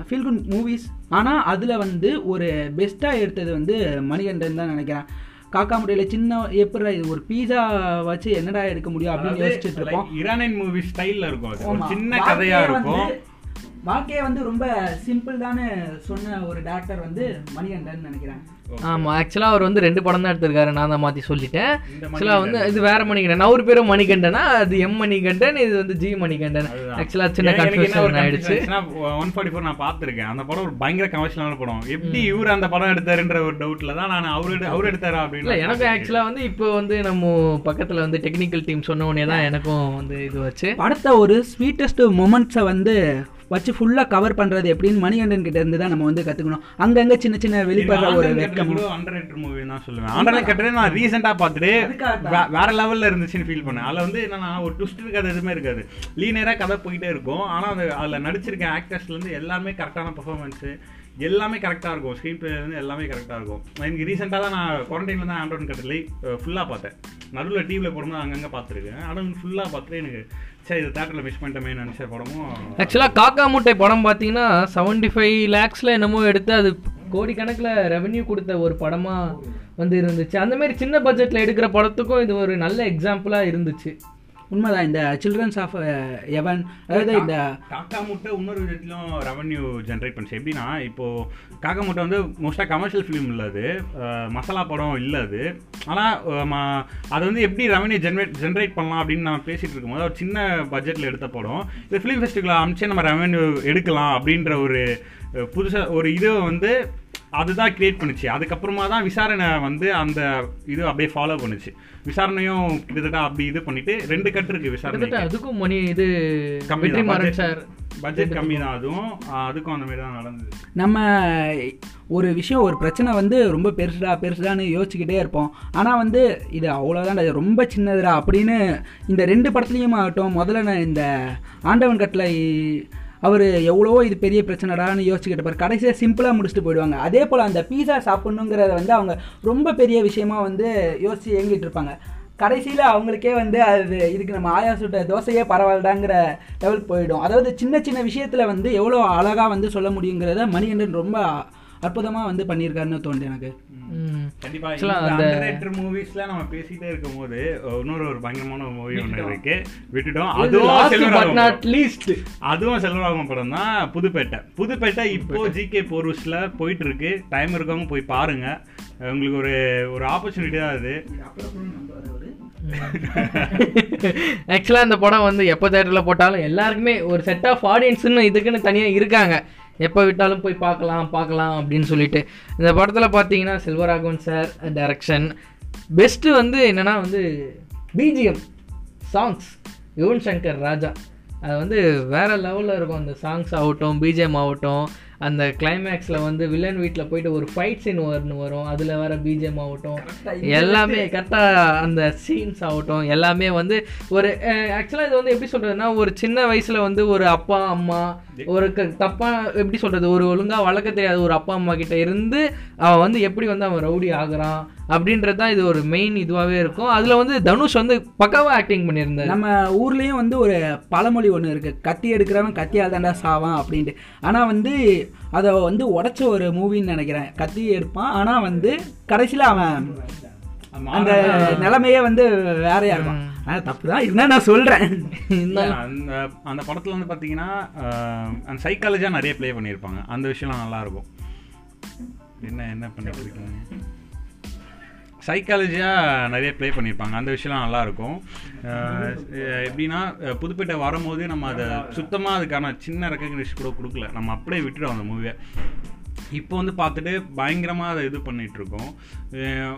ஃபீல் குட் மூவிஸ் ஆனால் அதில் வந்து ஒரு பெஸ்ட்டாக எடுத்தது வந்து மணிகண்டன் தான் நினைக்கிறேன். காக்கா முட்டையில் சின்ன எப்படி இது ஒரு பீஸா வச்சு என்னடா எடுக்க முடியும் அப்படின்னு யோசிச்சுட்டு இருப்போம். இரானியன் மூவி ஸ்டைல்ல இருக்கும். சின்ன வாழ்க்கையே கதையா வந்து- இருக்கும். வாழ்க்கையே வந்து ரொம்ப சிம்பிள் தானே சொன்ன ஒரு டேரக்டர் வந்து மணிகண்டன் நினைக்கிறேன். ஆமா ஆக்சுவலா அவர் வந்து ரெண்டு படம் தான் எடுத்திருக்காரு நான் தான் மாத்தி சொல்லிட்டேன். இந்த ஆக்சுவலா வந்து இது வேற மணிகண்டன். அவர் பேரும் மணிகண்டனா அது எம் மணிகண்டன் இது வந்து ஜி மணிகண்டன். அதுதான். ஆக்சுவலா சின்ன கன்ஃபியூஷன் ஆயிடுச்சு. ஒன் ஃபார்ட்டி ஃபோர் நான் பார்த்திருக்கேன். அந்த படம் ஒரு பயங்கர கமர்ஷியலான படம். எப்படி இவர் அந்த படம் எடுத்தாருன்ற ஒரு டவுட்ல தான் நான் அவரு எடு- அவரு எடுத்தாரா அப்படின்னு எனக்கு ஆக்சுவலா வந்து இப்போ வந்து நம்ம பக்கத்துல வந்து டெக்னிக்கல் டீம் சொன்ன உடனே தான் எனக்கும் வந்து இது வச்சு படத்தை ஒரு ஸ்வீட்டஸ்ட் மொமெண்ட்ஸை வந்து வச்சு ஃபுல்லாக கவர் பண்ணுறது எப்படின்னு மணிகண்டன் கிட்ட இருந்து தான் நம்ம வந்து கற்றுக்கணும் அங்கங்கே சின்ன சின்ன வெளிப்படுற ஒரு வெட்கமும் அண்டர் மூவி தான் சொல்லுவேன். அண்டர் கட்டுறது நான் ரீசெண்டா பார்த்துட்டு வேற லெவல்ல இருந்துச்சுன்னு ஃபீல் பண்ணேன். அதுல வந்து என்னன்னா ஒரு ட்விஸ்ட் இருக்காது எதுவுமே இருக்காது. லீனியரா கதை போயிட்டே இருக்கும். ஆனா அது அதுல நடிச்சிருக்க ஆக்டர்ஸ்ல இருந்து எல்லாமே கரெக்டான பெர்ஃபார்மன்ஸ் எல்லாமே கரெக்டாக இருக்கும். ஸ்க்ரீன் பிளே வந்து எல்லாமே கரெக்டாக இருக்கும். எனக்கு ரீசெண்டாக தான் நான் குவாரண்டைனில் தான் ஆண்ட்ராய்ட் கட்டலை ஃபுல்லாக பார்த்தேன். நடுவில் டிவியில் போடும்போது அங்கங்கே பார்த்துருக்கேன். ஆனால் ஃபுல்லாக பார்த்துட்டு எனக்கு சரி இது தேட்டரில் மிஸ் பண்ணிட்டோமே நினச்ச படமும் ஆக்சுவலா காக்கா மூட்டை படம் பார்த்தீங்கன்னா செவன்டி ஃபைவ் லேக்ஸ்ல என்னமோ எடுத்து அது கோடிக்கணக்கில் ரெவென்யூ கொடுத்த ஒரு படமா வந்து இருந்துச்சு. அந்த மாதிரி சின்ன பட்ஜெட்ல எடுக்கிற படத்துக்கும் இது ஒரு நல்ல எக்ஸாம்பிளா இருந்துச்சு. உண்மைதான் இந்த சில்ட்ரன்ஸ் ஆஃப் எவன் அதாவது இந்த காக்கா முட்டை இன்னொரு விதத்திலும் ரெவன்யூ ஜென்ரேட் பண்ணுச்சு. எப்படின்னா இப்போ காக்கா முட்டை வந்து மோஸ்ட்டாக கமர்ஷியல் ஃபிலிம் இல்லை அது. மசாலா படம் இல்லை அது. ஆனால் அது வந்து எப்படி ரெவன்யூ ஜென்ரேட் ஜென்ரேட் பண்ணலாம் அப்படின்னு நான் பேசிட்டு இருக்கும்போது ஒரு சின்ன பட்ஜெட்டில் எடுத்த படம். இது ஃபிலிம் ஃபெஸ்டிவல் அமிச்சு நம்ம ரெவன்யூ எடுக்கலாம் அப்படின்ற ஒரு புதுசாக ஒரு இது வந்து அதுதான் கிரியேட் பண்ணுச்சு. அதுக்கப்புறமா தான் விசாரணை வந்து அந்த இது அப்படியே ஃபாலோ பண்ணுச்சு. விசாரணையும் கிட்டத்தட்ட அப்படி இது பண்ணிட்டு ரெண்டு கட்டு இருக்கு விசாரணை அதுக்கும் மணி இது கம்மி சார் பட்ஜெட் கம்மி தான் அதுவும். அதுக்கும் அந்த மாதிரி தான் நடந்தது. நம்ம ஒரு விஷயம் ஒரு பிரச்சனை வந்து ரொம்ப பெருசுடா பெருசுடான்னு யோசிச்சுக்கிட்டே இருப்போம். ஆனால் வந்து இது அவ்வளோதான் ரொம்ப சின்னதுடா அப்படின்னு இந்த ரெண்டு படத்துலையும் ஆகட்டும் முதல்ல நான் இந்த ஆண்டவன் கட்டளை அவர் எவ்வளோ இது பெரிய பிரச்சனைடான்னு யோசிச்சுக்கிட்டு பாரு கடைசியாக சிம்பிளாக முடிச்சுட்டு போயிடுவாங்க. அதே போல் அந்த பீஸா சாப்பிட்ணுங்கிறத வந்து அவங்க ரொம்ப பெரிய விஷயமா வந்து யோசிச்சு இயங்கிட்டு இருப்பாங்க. கடைசியில் அவங்களுக்கே வந்து அது இதுக்கு நம்ம ஆயா சுட்ட தோசையே பரவாயில்லடாங்கிற லெவலுக்கு போயிடும். அதாவது சின்ன சின்ன விஷயத்தில் வந்து எவ்வளோ அழகாக வந்து சொல்ல முடியுங்கிறத மணிகண்டன் ரொம்ப அற்புதமாக வந்து பண்ணியிருக்காருன்னு தோணுது எனக்கு. கண்டிப்பா அந்த- moviesல நம்ம பேசிட்டே இருக்கும்போது இன்னொரு ஒரு பயங்கரமான மூவி ஒன்று இருக்கு. விட்டுட்டோம். அதுவும் least. அதுவும் செல்வராகவன் படம் தான். புதுப்பேட்டை. புதுப்பேட்டை இப்போ ஜிகே போர்வஸ்ல போயிட்டு இருக்கு டைம் இருக்கவங்க போய் பாருங்க. உங்களுக்கு ஒரு ஒரு ஆப்பர்ச்சுனிட்டி தான் அது. ஆக்சுவலாக அந்த படம் வந்து எப்போ தேட்டரில் போட்டாலும் எல்லாருக்குமே ஒரு செட் ஆஃப் ஆடியன்ஸ்னு இதுக்குன்னு தனியாக இருக்காங்க. எப்போ விட்டாலும் போய் பார்க்கலாம் பார்க்கலாம் அப்படின்னு சொல்லிட்டு. இந்த படத்தில் பார்த்தீங்கன்னா செல்வராகவன் சார் டைரக்ஷன் பெஸ்ட்டு வந்து என்னன்னா வந்து பிஜிஎம் சாங்ஸ் யுவன் சங்கர் ராஜா. அது வந்து வேறு லெவலில் இருக்கும். அந்த சாங்ஸ் ஆகட்டும் பிஜிஎம் ஆகட்டும். அந்த கிளைமேக்ஸில் வந்து வில்லன் வீட்டில் போயிட்டு ஒரு ஃபைட் சீன் ஒன்று வரும். அதில் வர பிஜிஎம் ஆகட்டும். எல்லாமே கரெக்டாக அந்த சீன்ஸ் ஆகட்டும். எல்லாமே வந்து ஒரு ஆக்சுவலாக இது வந்து எப்படி சொல்கிறதுனா ஒரு சின்ன வயசில் வந்து ஒரு அப்பா அம்மா ஒரு க தப்பாக எப்படி சொல்கிறது ஒரு ஒழுங்காக வளர்க்க தெரியாத ஒரு அப்பா அம்மா கிட்ட இருந்து அவன் வந்து எப்படி வந்து அவன் ரவுடி ஆகுறான். அப்படின்றது தான் இது ஒரு மெயின் இதுவாகவே இருக்கும். அதில் வந்து தனுஷ் வந்து பக்காவாக ஆக்டிங் பண்ணியிருந்தாரு. நம்ம ஊர்லேயும் வந்து ஒரு பழமொழி ஒன்று இருக்குது கத்தி எடுக்கிறவன் கத்தியால் தாண்டா சாவான் அப்படின்ட்டு. ஆனால் வந்து அதை வந்து உடைச்ச ஒரு மூவின்னு நினைக்கிறேன். கத்தி எடுப்பான். ஆனால் வந்து கடைசியில் அவன் அந்த நிலைமையே வந்து வேறையா இருக்கும் ஆனால் தப்பு தான் இருந்தால் நான் சொல்கிறேன் அந்த அந்த படத்துல வந்து பாத்தீங்கன்னா அஹ், அந்த சைக்காலஜியா நிறைய ப்ளே பண்ணியிருப்பாங்க. அந்த விஷயம்லாம் நல்லா இருக்கும். என்ன என்ன பண்ணிட்டு இருக்கீங்க சைக்காலஜியாக நிறைய ப்ளே பண்ணியிருப்பாங்க. அந்த விஷயம்லாம் நல்லாயிருக்கும். எப்படின்னா புதுப்பேட்டை வரும்போது நம்ம அதை சுத்தமாக அதுக்கான சின்ன ரெக்கக்னிஷன் கூட கொடுக்கல. நம்ம அப்படியே விட்டுட்டோம் அந்த மூவியை இப்போ வந்து பார்த்துட்டு பயங்கரமாக அதை இது பண்ணிகிட்ருக்கோம்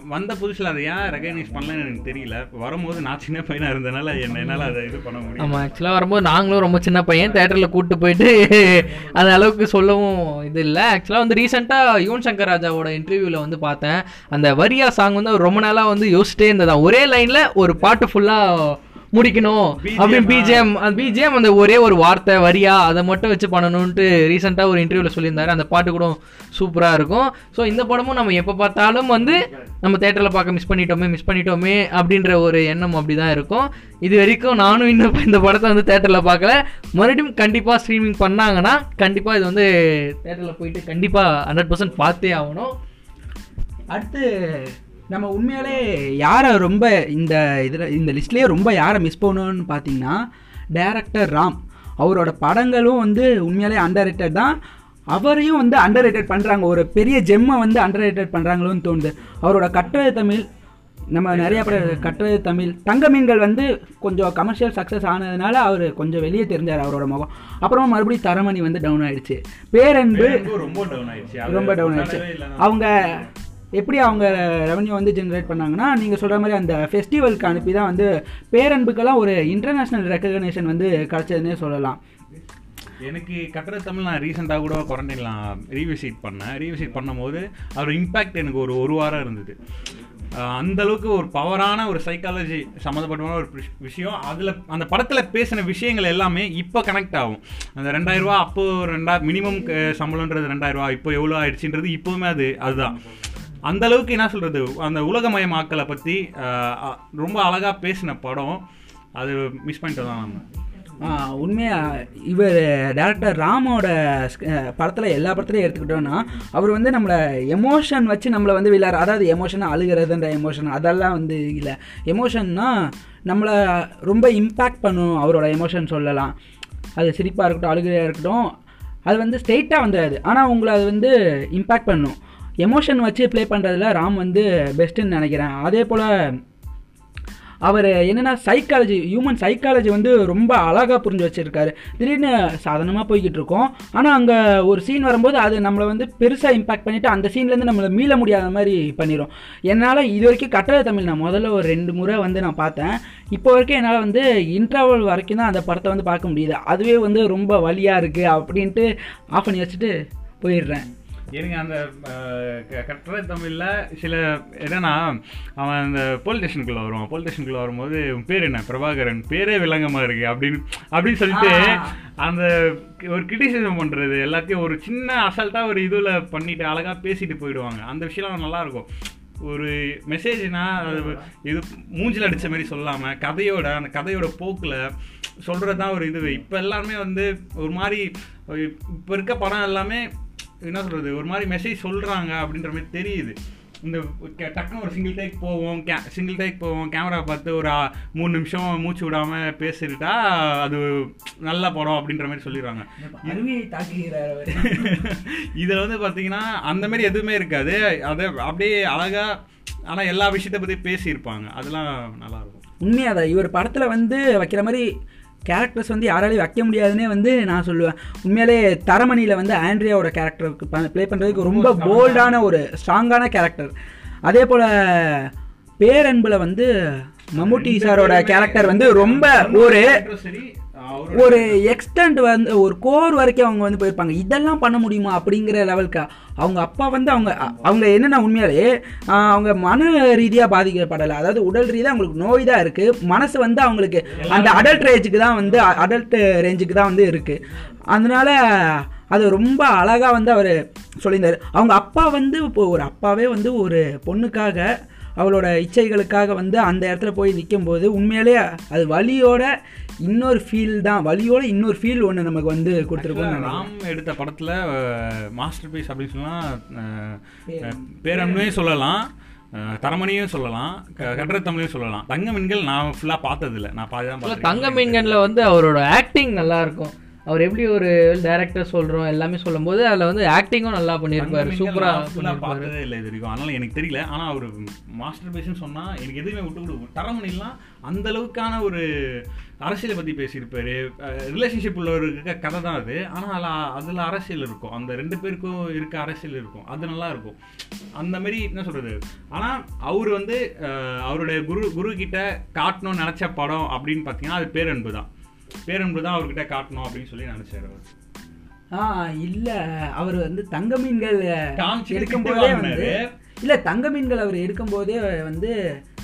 வந்த புதுசில் அதை ஏன் ரெகனைஸ் பண்ணலன்னு எனக்கு தெரியல. வரும்போது நான் சின்ன பையனாக இருந்தனால என்ன என்னால் அதை இது பண்ண முடியும் ஆமாம் ஆக்சுவலாக வரும்போது நாங்களும் ரொம்ப சின்ன பையன் தேட்டரில் கூப்பிட்டு போயிட்டு அந்த அளவுக்கு சொல்லவும் இது இல்லை. ஆக்சுவலாக வந்து ரீசெண்டாக யுவன் சங்கர் ராஜாவோட இன்டர்வியூவில் வந்து பார்த்தேன். அந்த வரியா சாங் வந்து ரொம்ப நாளாக வந்து யோசிச்சிட்டே இருந்ததான் ஒரே லைனில் ஒரு பாட்டு ஃபுல்லாக முடிக்கணும். அப்படின்னு. பிஜிஎம் அந்த பிஜிஎம் அந்த ஒரே ஒரு வார்த்தை வரியா அதை மட்டும் வச்சு பண்ணணும்ட்டு ரீசெண்டாக ஒரு இன்டர்வியூவில் சொல்லியிருந்தாரு. அந்த பாட்டு கூட சூப்பராக இருக்கும். ஸோ இந்த படமும் நம்ம எப்போ பார்த்தாலும் வந்து நம்ம தேட்டரில் பார்க்க மிஸ் பண்ணிட்டோமே மிஸ் பண்ணிட்டோமே அப்படின்ற ஒரு எண்ணம் அப்படி தான் இருக்கும். இது வரைக்கும் நானும் இன்னும் இந்த படத்தை வந்து தேட்டரில் பார்க்கல. மறுபடியும் கண்டிப்பாக ஸ்ட்ரீமிங் பண்ணாங்கன்னா கண்டிப்பாக இது வந்து தேட்டரில் போயிட்டு கண்டிப்பாக ஹண்ட்ரட் பர்சன்ட் பார்த்தே ஆகணும். அடுத்து நம்ம உண்மையாலே யாரை ரொம்ப இந்த இதில் இந்த லிஸ்ட்லேயே ரொம்ப யாரை மிஸ் பண்ணணும்னு பார்த்தீங்கன்னா டேரக்டர் ராம். அவரோட படங்களும் வந்து உண்மையாலே அண்டர் தான். அவரையும் வந்து அண்டர் ரேட்டட் பண்ணுறாங்க ஒரு பெரிய ஜெம்மை வந்து அண்டர் ரேட்டட் பண்ணுறாங்களோன்னு தோணுது. அவரோட கட்டுரை தமிழ் நம்ம நிறைய படம் கட்டுரை தமிழ் தங்க மீன்கள் வந்து கொஞ்சம் கமர்ஷியல் சக்ஸஸ் ஆனதுனால அவர் கொஞ்சம் வெளியே தெரிஞ்சார் அவரோட முகம். அப்புறமா மறுபடியும் தரமணி வந்து டவுன் ஆயிடுச்சு. பேரன்பு ரொம்ப டவுன் ஆயிடுச்சு. ரொம்ப டவுன் ஆயிடுச்சு. அவங்க எப்படி அவங்க ரெவன்யூ வந்து ஜென்ரேட் பண்ணாங்கன்னா நீங்கள் சொல்கிற மாதிரி அந்த ஃபெஸ்டிவலுக்கு அனுப்பி தான் வந்து பேரன்புக்கெல்லாம் ஒரு இன்டர்நேஷ்னல் ரெக்கக்னேஷன் வந்து கிடச்சதுன்னே சொல்லலாம். எனக்கு கட்டட தமிழ் நான் ரீசெண்டாக கூட குவாரண்டைன்லாம் ரீவிசிட் பண்ணேன். ரீவிசிட் பண்ணும்போது அதோட இம்பேக்ட் எனக்கு ஒரு ஒரு வாரம் இருந்தது. அந்தளவுக்கு அந்த அளவுக்கு ஒரு பவரான ஒரு சைக்காலஜி சம்மந்தப்பட்டமான ஒரு விஷயம். அதில் அந்த படத்தில் பேசின விஷயங்கள் எல்லாமே இப்போ கனெக்ட் ஆகும். அந்த ரெண்டாயிரரூவா அப்போது ரெண்டா மினிமம் சம்பளம்ன்றது ரெண்டாயிரரூவா இப்போ எவ்வளோ ஆயிடுச்சுன்றது இப்போவுமே அது அதுதான். அந்த அளவுக்கு என்ன சொல்கிறது அந்த உலகமயமாக்கலை பற்றி ரொம்ப அழகாக பேசின படம். அது மிஸ் பண்ணிட்டு தான் நம்ம. உண்மையாக இவர் டேரக்டர் ராமோட படத்தில் எல்லா படத்துலையும் எடுத்துக்கிட்டோன்னா அவர் வந்து நம்மளை எமோஷன் வச்சு நம்மளை வந்து விளையாடு அதாவது எமோஷனாக அழுகிறதுன்ற எமோஷன் அதெல்லாம் வந்து இல்லை. எமோஷன்னா நம்மளை ரொம்ப இம்பேக்ட் பண்ணும் அவரோட எமோஷன் சொல்லலாம். அது சிரிப்பாக இருக்கட்டும் அழுகையாக இருக்கட்டும் அது வந்து ஸ்ட்ரெயிட்டாக வந்துடாது ஆனால் உங்களை அது வந்து இம்பேக்ட் பண்ணும். எமோஷன் வச்சு ப்ளே பண்ணுறதுல ராம் வந்து பெஸ்ட்டுன்னு நினைக்கிறேன். அதே போல் அவர் என்னென்னா சைக்காலஜி ஹியூமன் சைக்காலஜி வந்து ரொம்ப அழகாக புரிஞ்சு வச்சுருக்காரு. திடீர்னு சாதனமாக போய்கிட்டு இருக்கோம். ஆனால் அங்கே ஒரு சீன் வரும்போது அது நம்மளை வந்து பெருசாக இம்பாக்ட் பண்ணிவிட்டு அந்த சீன்லேருந்து நம்மளை மீள முடியாத மாதிரி பண்ணிடும் என்னால் இது வரைக்கும் கட்டளை தமிழ் நான் முதல்ல ஒரு ரெண்டு முறை வந்து நான் பார்த்தேன். இப்போ வரைக்கும் என்னால் வந்து இன்டர்வல் வரைக்கும் தான் அந்த படத்தை வந்து பார்க்க முடியுது. அதுவே வந்து ரொம்ப வழியாக இருக்குது அப்படின்ட்டு ஆஃப் பண்ணி வச்சுட்டு போயிடுறேன். எனக்கு அந்த கட்டுரை தமிழ்ல சில என்னன்னா அவன் அந்த போலீஸ் ஸ்டேஷனுக்குள்ள வருவான். போலீஸ் ஸ்டேஷனுக்குள்ள வரும்போது பேர் என்ன? பிரபாகரன். பேரே விலங்கமா இருக்கு. அப்படின்னு அப்படின்னு சொல்லிட்டு அந்த ஒரு கிரிட்டிசிசம் பண்றது எல்லாத்தையும் ஒரு சின்ன அசல்ட்டா ஒரு இதுல பண்ணிட்டு அழகா பேசிட்டு போயிடுவாங்க. அந்த விஷயம் நல்லா இருக்கும் ஒரு மெசேஜ்னா அது இது மூஞ்சில் அடிச்ச மாதிரி சொல்லாம கதையோட அந்த கதையோட போக்குல சொல்றது தான் ஒரு இது. இப்போ எல்லாருமே வந்து ஒரு மாதிரி இப்போ இருக்க படம் எல்லாமே என்ன சொல்றது ஒரு மாதிரி மெசேஜ் சொல்றாங்க அப்படின்ற மாதிரி தெரியுது. இந்த டக்குன்னு ஒரு சிங்கிள் டேக் போவோம் கே சிங்கிள் டேக் போவோம் கேமரா பார்த்து ஒரு மூணு நிமிஷம் மூச்சு விடாம பேசிட்டா அது நல்ல படம் அப்படின்ற மாதிரி சொல்லிடுறாங்க. இதில் வந்து பார்த்தீங்கன்னா அந்த மாதிரி எதுவுமே இருக்காது. அதை அப்படியே அழகா ஆனா எல்லா விஷயத்தை பத்தி பேசியிருப்பாங்க. அதெல்லாம் நல்லா இருக்கும். உண்மையாதான் இவர் படத்தில் வந்து வைக்கிற மாதிரி கேரக்டர்ஸ் வந்து யாராலையும் வைக்க முடியாதுன்னே வந்து நான் சொல்லுவேன். உண்மையாலே தரமணியில் வந்து ஆண்ட்ரியாவோட கேரக்டருக்கு ப்ளே பண்ணுறதுக்கு ரொம்ப போல்டான ஒரு ஸ்ட்ராங்கான கேரக்டர் அதே போல் பேரன்பில் வந்து மம்முட்டி சாரோட கேரக்டர் வந்து ரொம்ப ஒரு ஒரு எக்ஸ்டெண்ட் வந்து ஒரு கோர் வரைக்கும் அவங்க வந்து போயிருப்பாங்க. இதெல்லாம் பண்ண முடியுமா அப்படிங்கிற லெவலுக்கு அவங்க அப்பா வந்து அவங்க அவங்க என்னென்ன உண்மையாலே அவங்க மன ரீதியாக பாதிக்கப்படலை. அதாவது உடல் ரீதியாக அவங்களுக்கு நோய் தான் இருக்குது மனசு வந்து அவங்களுக்கு அந்த அடல்ட் ரேஞ்சுக்கு தான் வந்து அடல்ட் ரேஞ்சுக்கு தான் வந்து இருக்குது அதனால அது ரொம்ப அழகாக வந்து அவர் சொல்லியிருந்தார். அவங்க அப்பா வந்து இப்போ ஒரு அப்பாவே வந்து ஒரு பொண்ணுக்காக அவளோட இச்சைகளுக்காக வந்து அந்த இடத்துல போய் நிற்கும்போது உண்மையிலே அது வலியோட இன்னொரு ஃபீல் தான். வலியோட இன்னொரு ஃபீல் ஒன்று நமக்கு வந்து கொடுத்துருக்கோம் ராம் எடுத்த படத்துல மாஸ்டர் பீஸ் அப்படின்னு சொல்லலாம் அஹ், பேரன்பையும் சொல்லலாம் தரமணியும் சொல்லலாம் க- கட்டுரை தமிழையும் சொல்லலாம். தங்க மீன்கள் நான் ஃபுல்லா பார்த்தது இல்ல நான் பாதி தான் ஆக்சுவலாக பார்த்திருக்கேன். தங்க மீன்கன்ல வந்து அவரோட ஆக்டிங் நல்லா இருக்கும். அவர் எப்படி ஒரு டைரக்டர் சொல்றோம் எல்லாமே சொல்லும்போது அதுல வந்து ஆக்டிங்கும் நல்லா பண்ணியிருப்பாரு தங்க சூப்பரா மீன்கள் நான் full ஆ பண்ணியிருப்பாரு. பார்த்ததே இல்லை இது வரைக்கும். அதனால எனக்கு தெரியல. ஆனா அவர் மாஸ்டர் பீஸ்னு சொன்னா எனக்கு எதுவுமே விட்டு கொடுக்கும் தரமணிலாம் அந்த அளவுக்கான ஒரு அரசியலை பத்தி பேசியிருப்பாரு. ரிலேஷன்ஷிப் உள்ள ஒரு இருக்க கதை தான் அது. ஆனா அதுல அதுல அரசியல் இருக்கும். அந்த ரெண்டு பேருக்கும் இருக்க அரசியல் இருக்கும். அது நல்லா இருக்கும். அந்த மாதிரி என்ன சொல்றது? ஆனா அவர் வந்து அவருடைய குரு குரு கிட்ட காட்டணும்னு நினைச்ச படம் அப்படின்னு பார்த்தீங்கன்னா அது பேரன்பு தான் பேரன்பு தான் அவர்கிட்ட காட்டணும் அப்படின்னு சொல்லி நினைச்சாரு அவர் ஆ இல்ல அவர் வந்து தங்க மீன்கள் எடுக்கும்போதே திட்டு வந்து. இல்ல தங்க மீன்கள் அவர் எடுக்கும்போதே வந்து ஆஹ்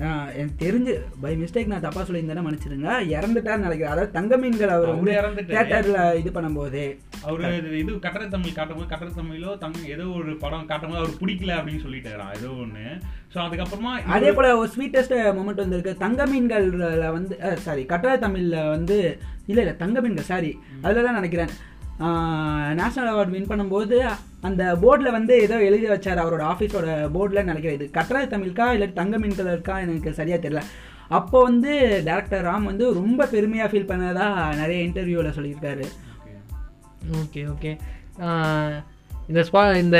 எனக்கு தெரிஞ்சு பை மிஸ்டேக் நான் தப்பா சொல்லியிருந்தேன்னா மன்னிச்சிடுங்க. இறந்துட்டான்னு நினைக்கிறேன். அதாவது தங்க மீன்கள் அவர் வந்து. தேட்டர்ல இது பண்ணும்போது. அவரு இது- கட்டட தமிழ் காட்டும்போது கட்டட தமிழோ தங் ஏதோ ஒரு படம் காட்டும்போது அவர் பிடிக்கல அப்படின்னு சொல்லிட்டாராம் ஏதோ ஒண்ணு. சோ அதுக்கப்புறமா அதே போல ஒரு ஸ்வீட்டஸ்ட் மொமெண்ட் வந்திருக்கு. தங்க மீன்கள்ல வந்து சாரி கட்டளை தமிழ்ல வந்து இல்ல இல்ல தங்க மீன்கள் சாரி அதுல தான் நினைக்கிறேன். நேஷனல் அவார்டு வின் பண்ணும்போது அந்த போர்டில் வந்து ஏதோ எழுதி வச்சார் அவரோட ஆஃபீஸோட போர்டில் நினைக்கிறேன். இது கட்டளை தமிழ்க்கா இல்லை தங்க மீன்கள் இருக்கா எனக்கு சரியா தெரியல. அப்போ வந்து டேரக்டர் ராம் வந்து ரொம்ப பெருமையாக ஃபீல் பண்ணதா நிறைய இன்டர்வியூவில் சொல்லியிருக்காரு. ஓகே ஓகே இந்த ஸ்பா இந்த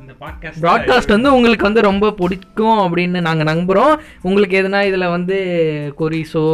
இந்த பாட்காஸ்ட் ப்ராட்காஸ்ட் வந்து உங்களுக்கு வந்து ரொம்ப பிடிக்கும் அப்படின்னு நாங்கள் நம்புகிறோம் உங்களுக்கு எதுனா இதில் வந்து கொரிஸோ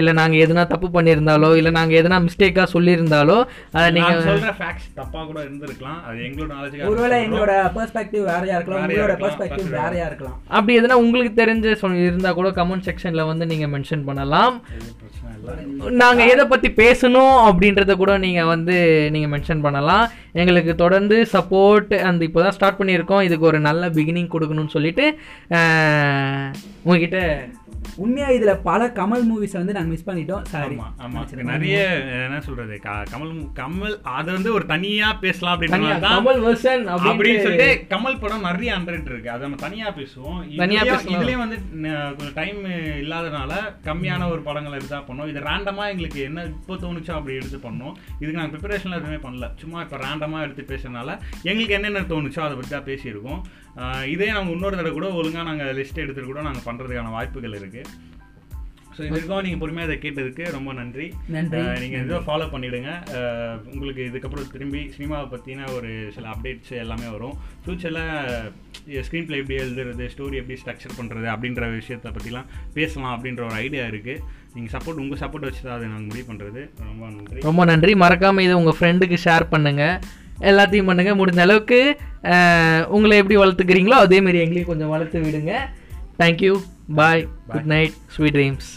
இல்லை நாங்கள் எதுனா தப்பு பண்ணியிருந்தாலோ இல்லை நாங்கள் எதுனா மிஸ்டேக்காக சொல்லியிருந்தாலோ அதை நீங்க நீங்கள் சொல்ற ஃபேக்ட்ஸ் தப்பா கூட இருந்திருக்கலாம். அது எங்களோட நாலேஜ் ஒருவேளை எங்களோட பெர்ஸ்பெக்டிவ் வேறையா இருக்கலாம் உங்களோட பெர்ஸ்பெக்டிவ் வேறையா இருக்கலாம். அப்படி எதுனா உங்களுக்கு தெரிஞ்ச சொல் இருந்தால் கூட கமெண்ட் செக்ஷனில் வந்து நீங்கள் மென்ஷன் பண்ணலாம். பிரச்சனை இல்லை. நாங்கள் எதை பற்றி பேசணும் அப்படின்றத கூட நீங்கள் வந்து நீங்கள் மென்ஷன் பண்ணலாம். எங்களுக்கு தொடர்ந்து சப்போர்ட் அந்த இப்போ தான் ஸ்டார்ட் பண்ணியிருக்கோம். இதுக்கு ஒரு நல்ல பிகினிங் கொடுக்கணும்னு சொல்லிட்டு உங்ககிட்ட உண்மையா இதுல பல கமல் மூவிஸ் வந்து நாங்க மிஸ் பண்ணிட்டோம். சாரி ஆமா ஆமா. நிறைய என்ன சொல்றது? கமல் கமல் அது வந்து ஒரு தனியா பேசலாம் அப்படின்னு கமல் வெர்ஷன் அப்படின்னு சொல்லிட்டு கமல் படம் நிறைய அண்டர்ட் இருக்கு. அதை நம்ம தனியா பேசுவோம். தனியா இதுலயும் வந்து கொஞ்சம் டைம் இல்லாதனால கம்மியான ஒரு படங்கள் எடுத்தா பண்ணோம் இது ரேண்டமா எங்களுக்கு என்ன இப்போ தோணுச்சோ அப்படி எடுத்து பண்ணோம் இதுக்கு நாங்கள் ப்ரிப்பரேஷன்ல எதுவுமே பண்ணல. சும்மா இப்போ ரேண்டமா எடுத்து பேசுறதுனால எங்களுக்கு என்னென்ன தோணுச்சோ அதை பற்றி தான் பேசியிருக்கோம். இதே நாங்கள் இன்னொரு தடவை கூட ஒழுங்கா நாங்கள் லிஸ்ட் எடுத்துட்டு கூட நாங்கள் பண்றதுக்கான வாய்ப்புகள் இருக்கு. ஸோ இது வரைக்கும் நீங்கள் பொறுமையாக இதை கேட்டதுக்கு ரொம்ப நன்றி. நன்றி. ஆஹ் நீங்க இதை ஃபாலோ பண்ணிடுங்க. ஆஹ் உங்களுக்கு இதுக்கப்புறம் திரும்பி சினிமாவை பற்றின ஒரு சில அப்டேட்ஸ் எல்லாமே வரும். ஃப்யூச்சரில் ஸ்க்ரீன் ப்ளே எப்படி எழுதுறது ஸ்டோரி எப்படி ஸ்ட்ரக்சர் பண்ணுறது அப்படின்ற விஷயத்தை பற்றிலாம் பேசலாம் அப்படின்ற ஒரு ஐடியா இருக்குது நீங்கள் சப்போர்ட் உங்கள் சப்போர்ட் வச்சு தான் அதை நாங்கள் முடிவு பண்ணுறது ரொம்ப நன்றி. ரொம்ப நன்றி. மறக்காம இதை உங்க ஃப்ரெண்டுக்கு ஷேர் பண்ணுங்க. எல்லாத்தையும் பண்ணுங்க. முடிஞ்ச அளவுக்கு உங்களை எப்படி வளர்த்துக்கிறீங்களோ அதே மாதிரி எங்களையும் கொஞ்சம் வளர்த்து விடுங்க. Thank you bye good night sweet dreams